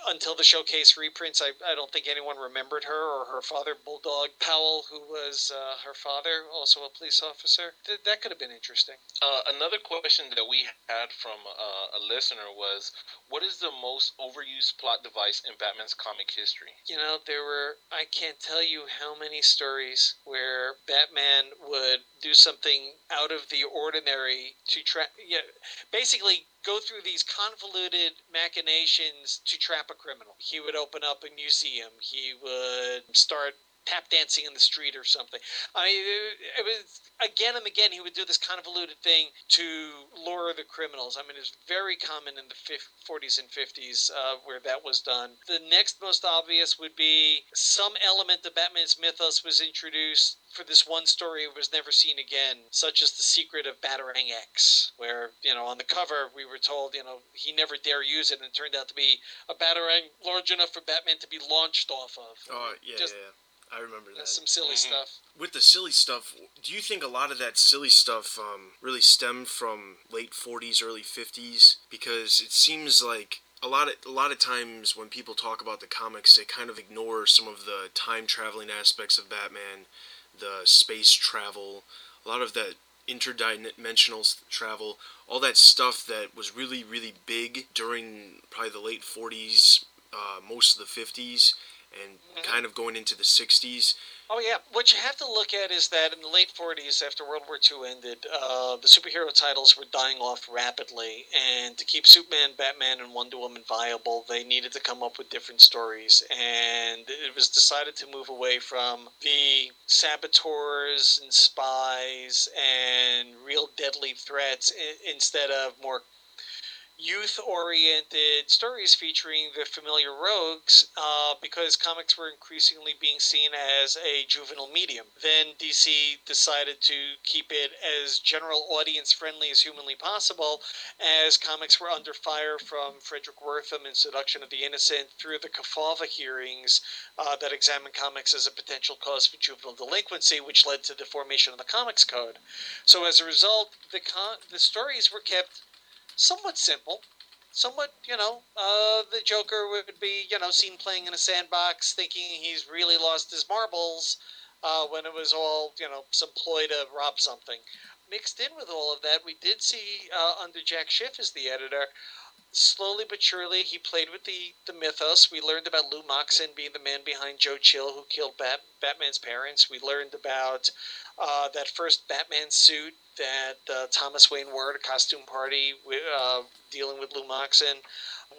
until the showcase reprints, I, I don't think anyone remembered her or her father, Bulldog Powell, who was uh, her father, also a police officer. Th- that could have been interesting. Uh, another question that we had from uh, a listener was What is the most overused plot device in Batman's comic history? You know, there were, I can't tell you how many stories where Batman would do something out of the ordinary to try, yeah, basically go through these convoluted machinations to trap a criminal. He would open up a museum. He would start tap dancing in the street or something. I mean, it, was again and again he would do this convoluted thing to lure the criminals. I mean, it's very common in the 40s and 50s uh, where that was done. The next most obvious would be some element of Batman's mythos was introduced for this one story it was never seen again, such as the secret of Batarang X, where, you know, on the cover we were told, you know, he never dare use it, and it turned out to be a Batarang large enough for Batman to be launched off of. Oh, yeah, Just, yeah. I remember that. Some silly mm-hmm. stuff. With the silly stuff, do you think a lot of that silly stuff um, really stemmed from late 40s, early 50s? Because it seems like a lot of a lot of times when people talk about the comics, they kind of ignore some of the time traveling aspects of Batman, the space travel, a lot of that interdimensional travel, all that stuff that was really really big during probably the late 40s, uh, most of the 50s, and mm-hmm. kind of going into the 60s. Oh, yeah. What you have to look at is that in the late 40s, after World War II ended, uh, the superhero titles were dying off rapidly. And to keep Superman, Batman, and Wonder Woman viable, they needed to come up with different stories. And it was decided to move away from the saboteurs and spies and real deadly threats instead of more youth oriented stories featuring the familiar rogues uh, because comics were increasingly being seen as a juvenile medium. Then DC decided to keep it as general audience friendly as humanly possible as comics were under fire from Fredric Wertham in Seduction of the Innocent through the Kefauver hearings uh, that examined comics as a potential cause for juvenile delinquency, which led to the formation of the Comics Code. So as a result, the, con- the stories were kept somewhat simple. Somewhat, you know, uh, the Joker would be, you know, seen playing in a sandbox, thinking he's really lost his marbles, uh, when it was all, you know, some ploy to rob something. Mixed in with all of that, we did see uh, under Jack Schiff as the editor, slowly but surely he played with the, the mythos. We learned about Lou Moxon being the man behind Joe Chill who killed Bat, Batman's parents. We learned about uh, that first Batman suit that uh, Thomas Wayne wore at a costume party uh, dealing with Lou Moxon.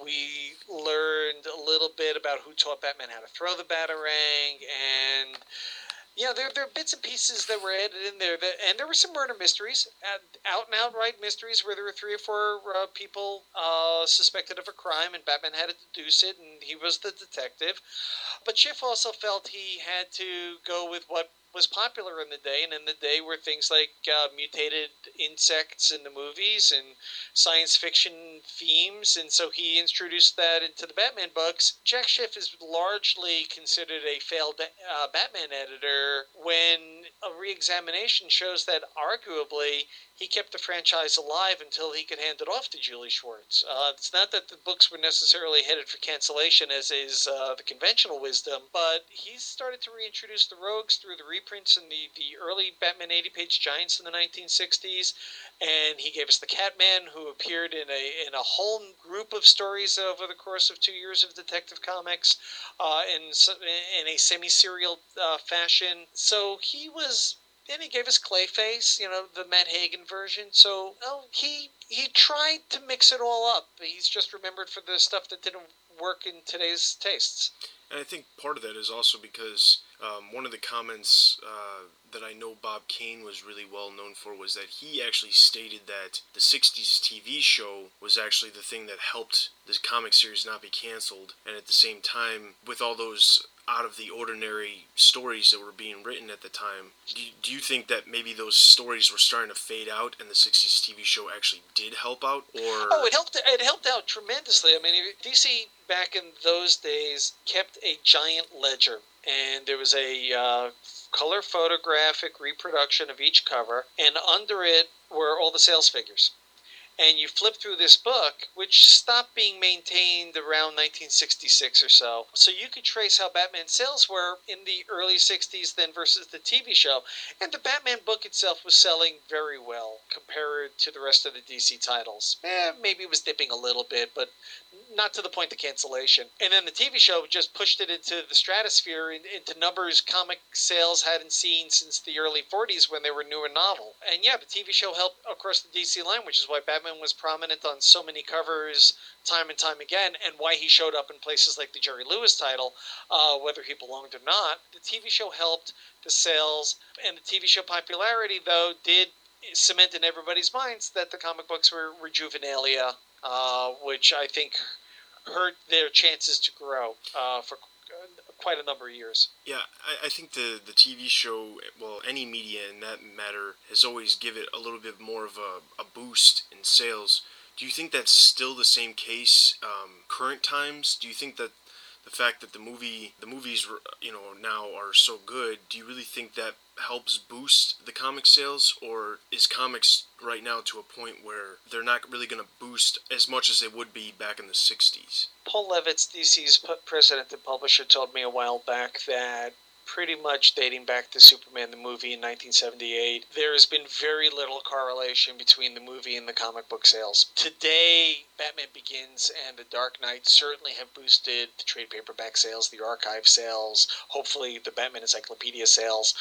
We learned a little bit about who taught Batman how to throw the Batarang, and yeah, there, there are bits and pieces that were added in there, that, and there were some murder mysteries, out and outright mysteries where there were three or four uh, people uh, suspected of a crime, and Batman had to deduce it, and he was the detective. But Schiff also felt he had to go with what was popular in the day, and in the day were things like uh, mutated insects in the movies and science fiction themes, and so he introduced that into the Batman books. Jack Schiff is largely considered a failed uh, Batman editor when a re-examination shows that arguably he kept the franchise alive until he could hand it off to Julie Schwartz. Uh, it's not that the books were necessarily headed for cancellation, as is uh, the conventional wisdom, but he started to reintroduce the rogues through the reprints in the, the early Batman 80 page Giants in the 1960s, and he gave us the Catman, who appeared in a in a whole group of stories over the course of two years of Detective Comics, uh, in in a semi serial uh, fashion. So he was. And he gave us Clayface, you know, the Matt Hagen version. So oh, he he tried to mix it all up. He's just remembered for the stuff that didn't work in today's tastes. And I think part of that is also because um, one of the comments uh, that I know Bob Kane was really well known for was that he actually stated that the 60s TV show was actually the thing that helped this comic series not be canceled. And at the same time, with all those out of the ordinary stories that were being written at the time. Do you, do you think that maybe those stories were starting to fade out, and the '60s TV show actually did help out? Or oh, it helped. It helped out tremendously. I mean, DC back in those days kept a giant ledger, and there was a uh, color photographic reproduction of each cover, and under it were all the sales figures and you flip through this book, which stopped being maintained around 1966 or so. So you could trace how Batman sales were in the early 60s then versus the TV show. And the Batman book itself was selling very well compared to the rest of the DC titles. Eh, maybe it was dipping a little bit, but not to the point of cancellation. And then the TV show just pushed it into the stratosphere, into numbers comic sales hadn't seen since the early 40s when they were new and novel. And yeah, the TV show helped across the DC line, which is why Batman was prominent on so many covers time and time again, and why he showed up in places like the Jerry Lewis title, uh, whether he belonged or not. The TV show helped the sales, and the TV show popularity, though, did cement in everybody's minds that the comic books were, juvenilia uh, which I think hurt their chances to grow uh, for quite a number of years. Yeah, I, I, think the the TV show, well, any media in that matter, has always given it a little bit more of a, a boost in sales. Do you think that's still the same case um, current times? Do you think that the fact that the movie the movies you know now are so good do you really think that helps boost the comic sales? Or is comics right now to a point where they're not really going to boost as much as they would be back in the 60s paul levitz dc's president and publisher told me a while back that pretty much dating back to Superman the movie in 1978. There has been very little correlation between the movie and the comic book sales. Today, Batman Begins and The Dark Knight certainly have boosted the trade paperback sales, the archive sales, hopefully the Batman Encyclopedia sales.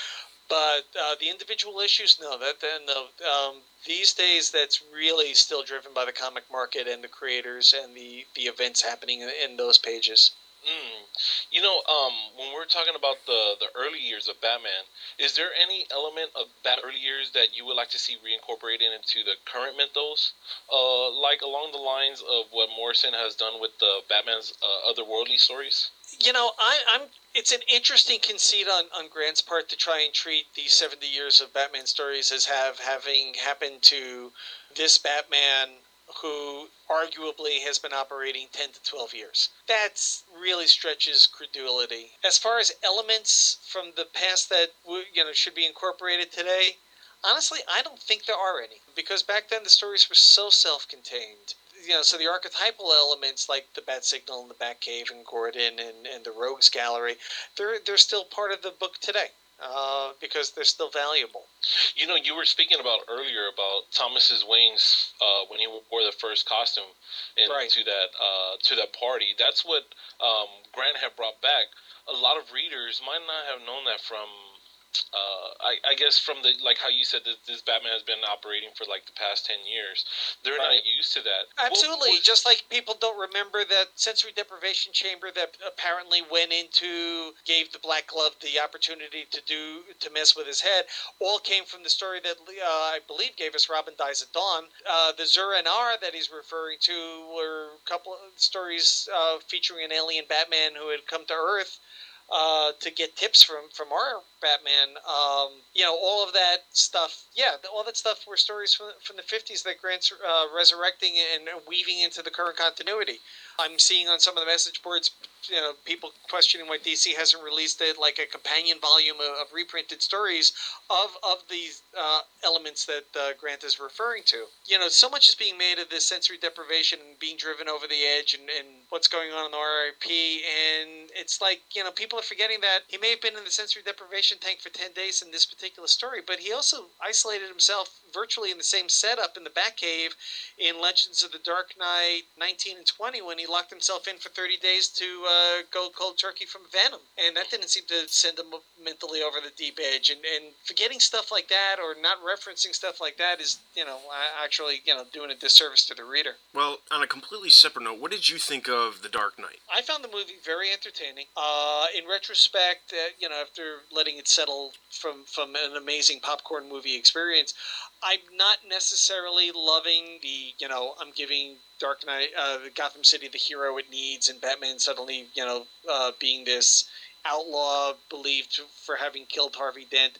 But uh, the individual issues, no. That then no. Um, these days, that's really still driven by the comic market and the creators and the the events happening in, in those pages. Mm. You know, um, when we're talking about the the early years of Batman, is there any element of that early years that you would like to see reincorporated into the current mythos, uh, like along the lines of what Morrison has done with the Batman's uh, otherworldly stories? You know, I, I'm. It's an interesting conceit on, on Grant's part to try and treat these seventy years of Batman stories as have having happened to this Batman who arguably has been operating 10 to 12 years. That really stretches credulity. As far as elements from the past that you know should be incorporated today, honestly, I don't think there are any because back then the stories were so self-contained. You know, so the archetypal elements like the Bat Signal and the Bat Cave and Gordon and, and the Rogues Gallery, they're they're still part of the book today uh, because they're still valuable. You know, you were speaking about earlier about Thomas's wings uh, when he wore the first costume into right. that uh, to that party. That's what um, Grant had brought back. A lot of readers might not have known that from uh, I, I, guess from the like how you said that this Batman has been operating for like the past ten years, they're right. not used to that. Absolutely, what, just like people don't remember that sensory deprivation chamber that apparently went into gave the Black Glove the opportunity to do to mess with his head. All came from the story that uh, I believe gave us Robin Dies at Dawn. Uh, the Zur-En-Arrh that he's referring to were a couple of stories uh, featuring an alien Batman who had come to Earth uh, to get tips from from our Batman. Um, you know, all of that stuff. Yeah, all that stuff were stories from from the fifties that Grant's uh, resurrecting and weaving into the current continuity. I'm seeing on some of the message boards, you know, people questioning why DC hasn't released it like a companion volume of, of reprinted stories of of these uh, elements that uh, Grant is referring to. You know, so much is being made of this sensory deprivation and being driven over the edge and, and what's going on in the RIP, and it's like you know people people are forgetting that he may have been in the sensory deprivation tank for 10 days in this particular story, but he also isolated himself virtually in the same setup in the Batcave in Legends of the Dark Knight 19 and 20 when he locked himself in for 30 days to uh, go cold turkey from Venom. And that didn't seem to send him mentally over the deep edge. And, and forgetting stuff like that or not referencing stuff like that is, you know, actually, you know, doing a disservice to the reader. Well, on a completely separate note, what did you think of The Dark Knight? I found the movie very entertaining. Uh, in retrospect, uh, you know, after letting it settle from from an amazing popcorn movie experience, I'm not necessarily loving the, you know, I'm giving Dark Knight, uh, Gotham City the hero it needs, and Batman suddenly, you know, uh, being this outlaw believed for having killed Harvey Dent.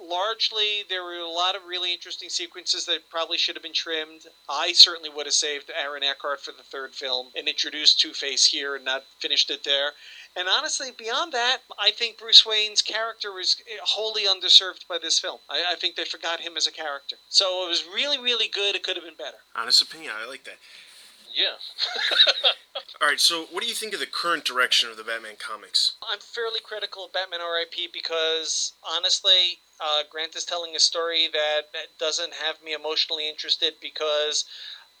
Largely, there were a lot of really interesting sequences that probably should have been trimmed. I certainly would have saved Aaron Eckhart for the third film and introduced Two Face here and not finished it there. And honestly, beyond that, I think Bruce Wayne's character was wholly underserved by this film. I, I think they forgot him as a character. So it was really, really good. It could have been better. Honest opinion. I like that. Yeah. All right, so what do you think of the current direction of the Batman comics? I'm fairly critical of Batman RIP because, honestly, uh, Grant is telling a story that, that doesn't have me emotionally interested because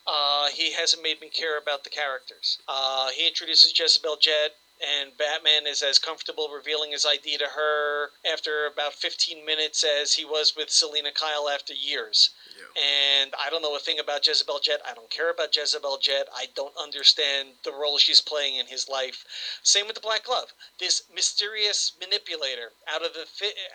uh, he hasn't made me care about the characters. Uh, he introduces Jezebel Jet and Batman is as comfortable revealing his ID to her after about 15 minutes as he was with Selina Kyle after years. Yeah. And I don't know a thing about Jezebel Jet. I don't care about Jezebel Jet. I don't understand the role she's playing in his life. Same with the Black Glove. This mysterious manipulator out of the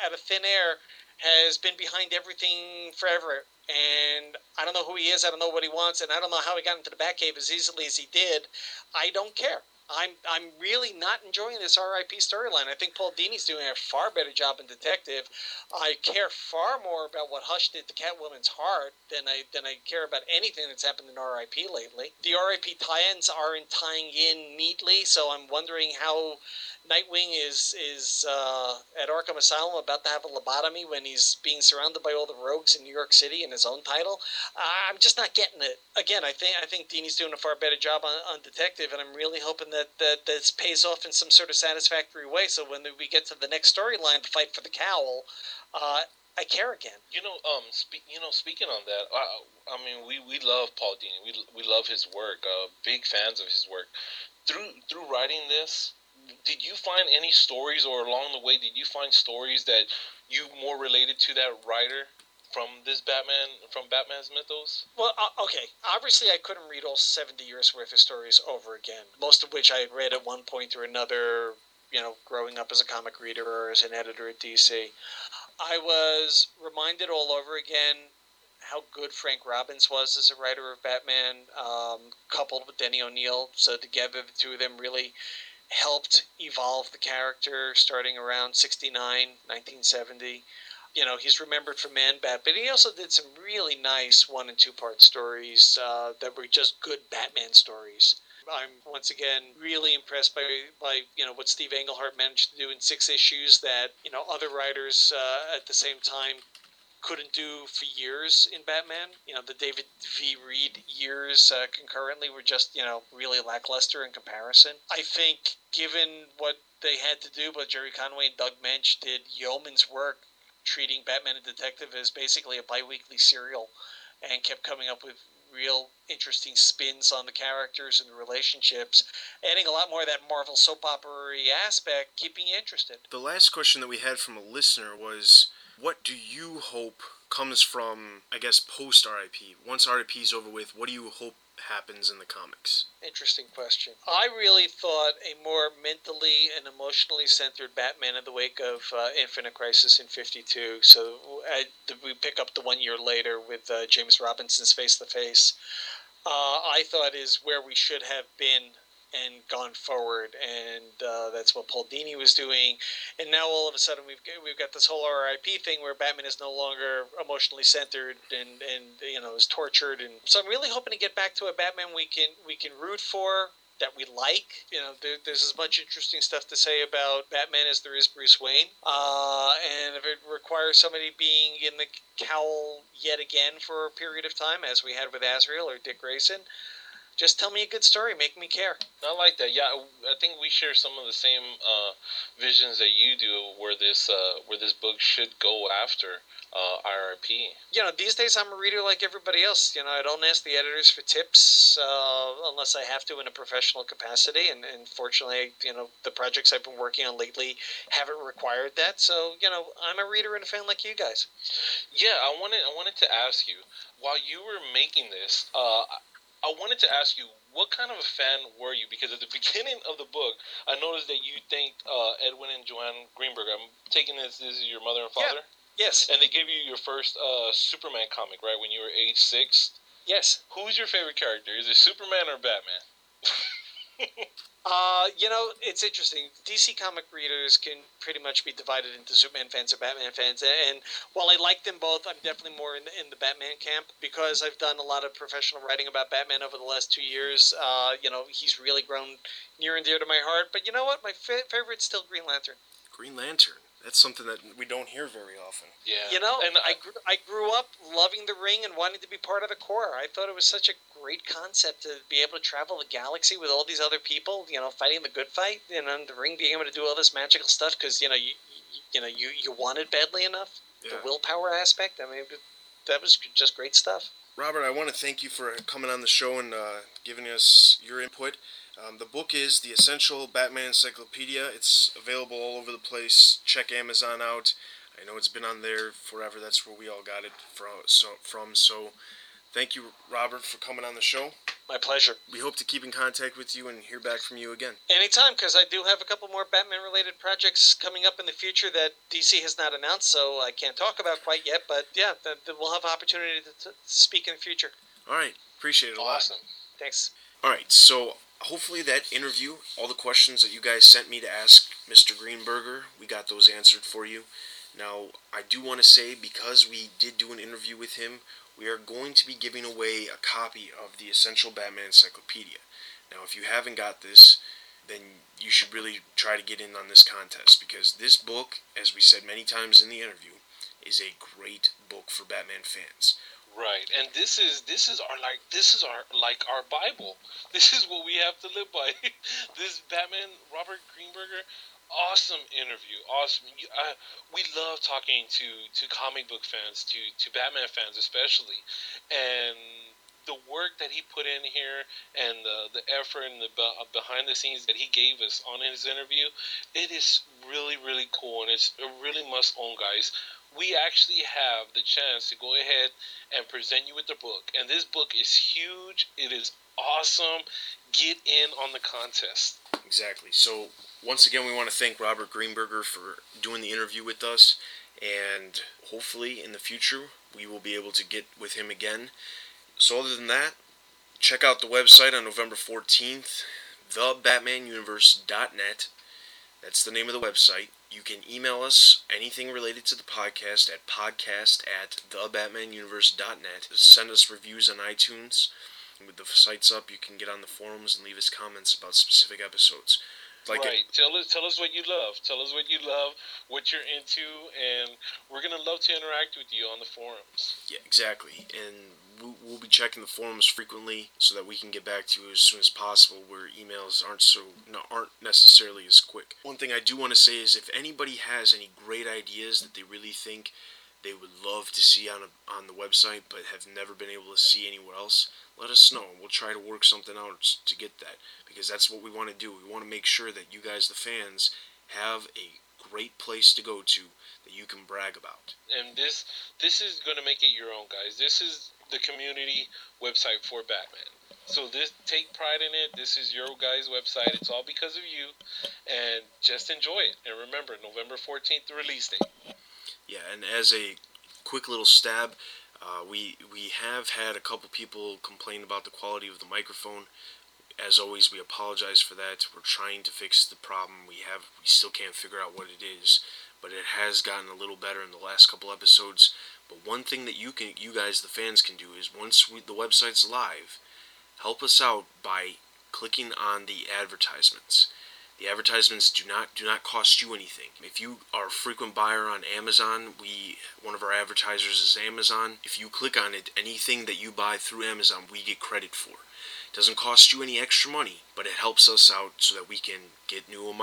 out of thin air has been behind everything forever. And I don't know who he is. I don't know what he wants, and I don't know how he got into the Batcave as easily as he did. I don't care. I'm I'm really not enjoying this RIP storyline. I think Paul Dini's doing a far better job in Detective. I care far more about what Hush did to Catwoman's heart than I than I care about anything that's happened in RIP lately. The RIP tie-ins aren't tying in neatly, so I'm wondering how Nightwing is is uh, at Arkham Asylum about to have a lobotomy when he's being surrounded by all the rogues in New York City in his own title. I'm just not getting it. Again, I think I think Dini's doing a far better job on, on Detective, and I'm really hoping that, that this pays off in some sort of satisfactory way. So when we get to the next storyline, the fight for the cowl, uh, I care again. You know, um, spe- you know, speaking on that, I, I mean, we, we love Paul Dini. We, we love his work. Uh, big fans of his work. Through through writing this, did you find any stories, or along the way, did you find stories that you more related to that writer from this Batman, from Batman's mythos? Well, uh, okay. Obviously, I couldn't read all 70 years worth of stories over again, most of which I had read at one point or another, you know, growing up as a comic reader or as an editor at DC. I was reminded all over again how good Frank Robbins was as a writer of Batman, um, coupled with Denny O'Neil. So together, the two of them really helped evolve the character starting around 69, 1970. You know, he's remembered for Man Bat, but he also did some really nice one and two part stories uh, that were just good Batman stories. I'm once again really impressed by by you know what Steve Englehart managed to do in six issues that you know other writers uh, at the same time couldn't do for years in Batman. You know, the David V. Reed years uh, concurrently were just, you know, really lackluster in comparison. I think, given what they had to do, but Gerry Conway and Doug Moench did yeoman's work treating Batman and Detective as basically a biweekly serial and kept coming up with real interesting spins on the characters and the relationships, adding a lot more of that Marvel soap opera aspect, keeping you interested. The last question that we had from a listener was what do you hope comes from, I guess, post RIP? Once RIP is over with, what do you hope happens in the comics? Interesting question. I really thought a more mentally and emotionally centered Batman in the wake of uh, Infinite Crisis in 52. So uh, we pick up the one year later with uh, James Robinson's Face to Face. I thought is where we should have been and gone forward, and uh, that's what Paul Dini was doing. And now all of a sudden we've got, we've got this whole RIP thing where Batman is no longer emotionally centered and and you know is tortured, and so I'm really hoping to get back to a Batman we can we can root for. That we like, you know, there, there's as much interesting stuff to say about Batman as there is Bruce Wayne. Uh, and if it requires somebody being in the cowl yet again for a period of time, as we had with Azrael or Dick Grayson, Just tell me a good story, make me care. I like that. Yeah, I think we share some of the same uh, visions that you do, where this uh, where this book should go after uh, IRP. You know, these days I'm a reader like everybody else. You know, I don't ask the editors for tips uh, unless I have to in a professional capacity, and, and fortunately, you know, the projects I've been working on lately haven't required that. So, you know, I'm a reader and a fan like you guys. Yeah, I wanted I wanted to ask you while you were making this. Uh, I wanted to ask you, what kind of a fan were you? Because at the beginning of the book, I noticed that you thanked uh, Edwin and Joanne Greenberg. I'm taking this, this is your mother and father? Yeah. Yes. And they gave you your first uh, Superman comic, right, when you were age six? Yes. Who's your favorite character? Is it Superman or Batman? Uh, you know, it's interesting. DC comic readers can pretty much be divided into Superman fans or Batman fans, and while I like them both, I'm definitely more in the, in the Batman camp because I've done a lot of professional writing about Batman over the last two years. Uh, you know, he's really grown near and dear to my heart. But you know what? My fa- favorite's still Green Lantern. Green Lantern. That's something that we don't hear very often. Yeah. You know, and I, grew, I grew up loving the ring and wanting to be part of the Corps. I thought it was such a great concept to be able to travel the galaxy with all these other people, you know, fighting the good fight, and then the ring being able to do all this magical stuff because you know you, you know you you wanted badly enough. Yeah. The willpower aspect. I mean, that was just great stuff. Robert, I want to thank you for coming on the show and uh, giving us your input. Um, the book is The Essential Batman Encyclopedia. It's available all over the place. Check Amazon out. I know it's been on there forever. That's where we all got it from. So, from. so thank you, Robert, for coming on the show. My pleasure. We hope to keep in contact with you and hear back from you again. Anytime, because I do have a couple more Batman-related projects coming up in the future that DC has not announced, so I can't talk about quite yet. But yeah, th- th- we'll have opportunity to, to speak in the future. All right. Appreciate it a lot. awesome. Thanks. All right, so hopefully that interview, all the questions that you guys sent me to ask Mr. Greenberger, we got those answered for you. Now, I do want to say because we did do an interview with him, we are going to be giving away a copy of the Essential Batman Encyclopedia. Now, if you haven't got this, then you should really try to get in on this contest because this book, as we said many times in the interview, is a great book for Batman fans. Right, and this is this is our like this is our like our Bible. This is what we have to live by. this Batman Robert Greenberger, awesome interview. Awesome. Uh, we love talking to to comic book fans, to to Batman fans especially, and the work that he put in here and the the effort and the be- behind the scenes that he gave us on his interview, it is really really cool and it's a really must own, guys we actually have the chance to go ahead and present you with the book. And this book is huge. It is awesome. Get in on the contest. Exactly. So once again, we want to thank Robert Greenberger for doing the interview with us, and hopefully in the future we will be able to get with him again. So other than that, check out the website on November fourteenth, thebatmanuniverse.net. That's the name of the website. You can email us anything related to the podcast at podcast at thebatmanuniverse.net. Send us reviews on iTunes. With the sites up, you can get on the forums and leave us comments about specific episodes. Like right. Tell us tell us what you love. Tell us what you love, what you're into, and we're gonna love to interact with you on the forums. Yeah, exactly. And we'll, be checking the forums frequently so that we can get back to you as soon as possible. Where emails aren't so aren't necessarily as quick. One thing I do want to say is if anybody has any great ideas that they really think they would love to see on a, on the website but have never been able to see anywhere else, let us know. We'll try to work something out to get that because that's what we want to do. We want to make sure that you guys, the fans, have a great place to go to that you can brag about. And this this is gonna make it your own, guys. This is the community website for Batman. So this take pride in it. This is your guys' website. It's all because of you, and just enjoy it. And remember, November fourteenth, the release date. Yeah, and as a quick little stab, uh, we we have had a couple people complain about the quality of the microphone. As always, we apologize for that. We're trying to fix the problem. We have we still can't figure out what it is, but it has gotten a little better in the last couple episodes. But one thing that you can, you guys, the fans, can do is once we, the website's live, help us out by clicking on the advertisements. The advertisements do not do not cost you anything. If you are a frequent buyer on Amazon, we one of our advertisers is Amazon. If you click on it, anything that you buy through Amazon, we get credit for. doesn't cost you any extra money, but it helps us out so that we can get new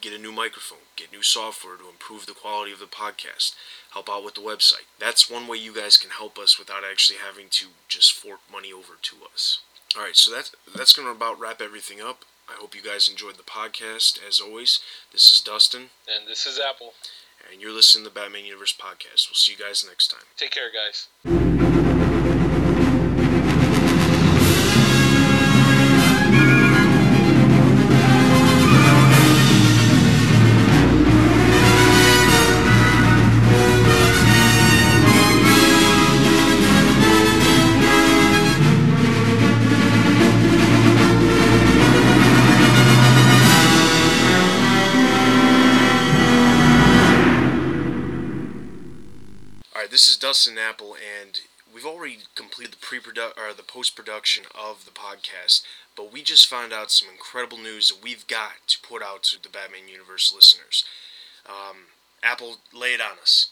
get a new microphone, get new software to improve the quality of the podcast, help out with the website. That's one way you guys can help us without actually having to just fork money over to us. All right, so that's that's going to about wrap everything up. I hope you guys enjoyed the podcast. As always, this is Dustin. And this is Apple. And you're listening to the Batman Universe podcast. We'll see you guys next time. Take care, guys. Dustin Apple, and we've already completed the pre-production or the post-production of the podcast, but we just found out some incredible news that we've got to put out to the Batman Universe listeners. Um, Apple, lay it on us.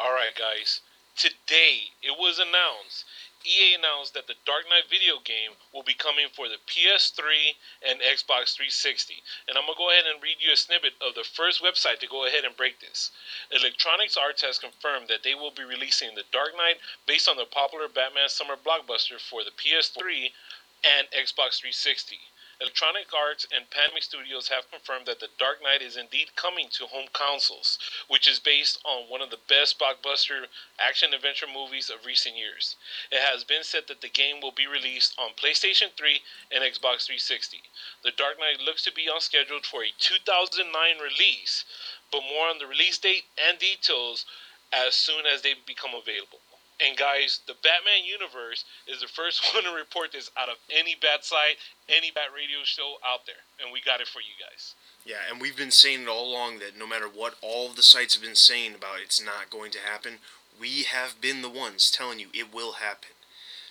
All right, guys. Today it was announced EA announced that the Dark Knight video game will be coming for the PS3 and Xbox 360. And I'm going to go ahead and read you a snippet of the first website to go ahead and break this. Electronics Arts has confirmed that they will be releasing the Dark Knight based on the popular Batman summer blockbuster for the PS3 and Xbox 360. Electronic Arts and Pandemic Studios have confirmed that The Dark Knight is indeed coming to home consoles, which is based on one of the best blockbuster action adventure movies of recent years. It has been said that the game will be released on PlayStation 3 and Xbox 360. The Dark Knight looks to be on schedule for a 2009 release, but more on the release date and details as soon as they become available. And guys, the Batman universe is the first one to report this out of any bat site, any bat radio show out there, and we got it for you guys. Yeah, and we've been saying it all along that no matter what all of the sites have been saying about it's not going to happen, we have been the ones telling you it will happen.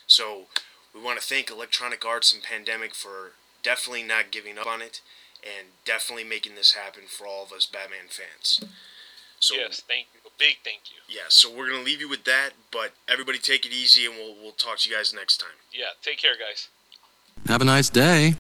So we want to thank Electronic Arts and Pandemic for definitely not giving up on it and definitely making this happen for all of us Batman fans. So yes, thank you. A big thank you. Yeah, so we're gonna leave you with that, but everybody take it easy, and we'll we'll talk to you guys next time. Yeah, take care, guys. Have a nice day.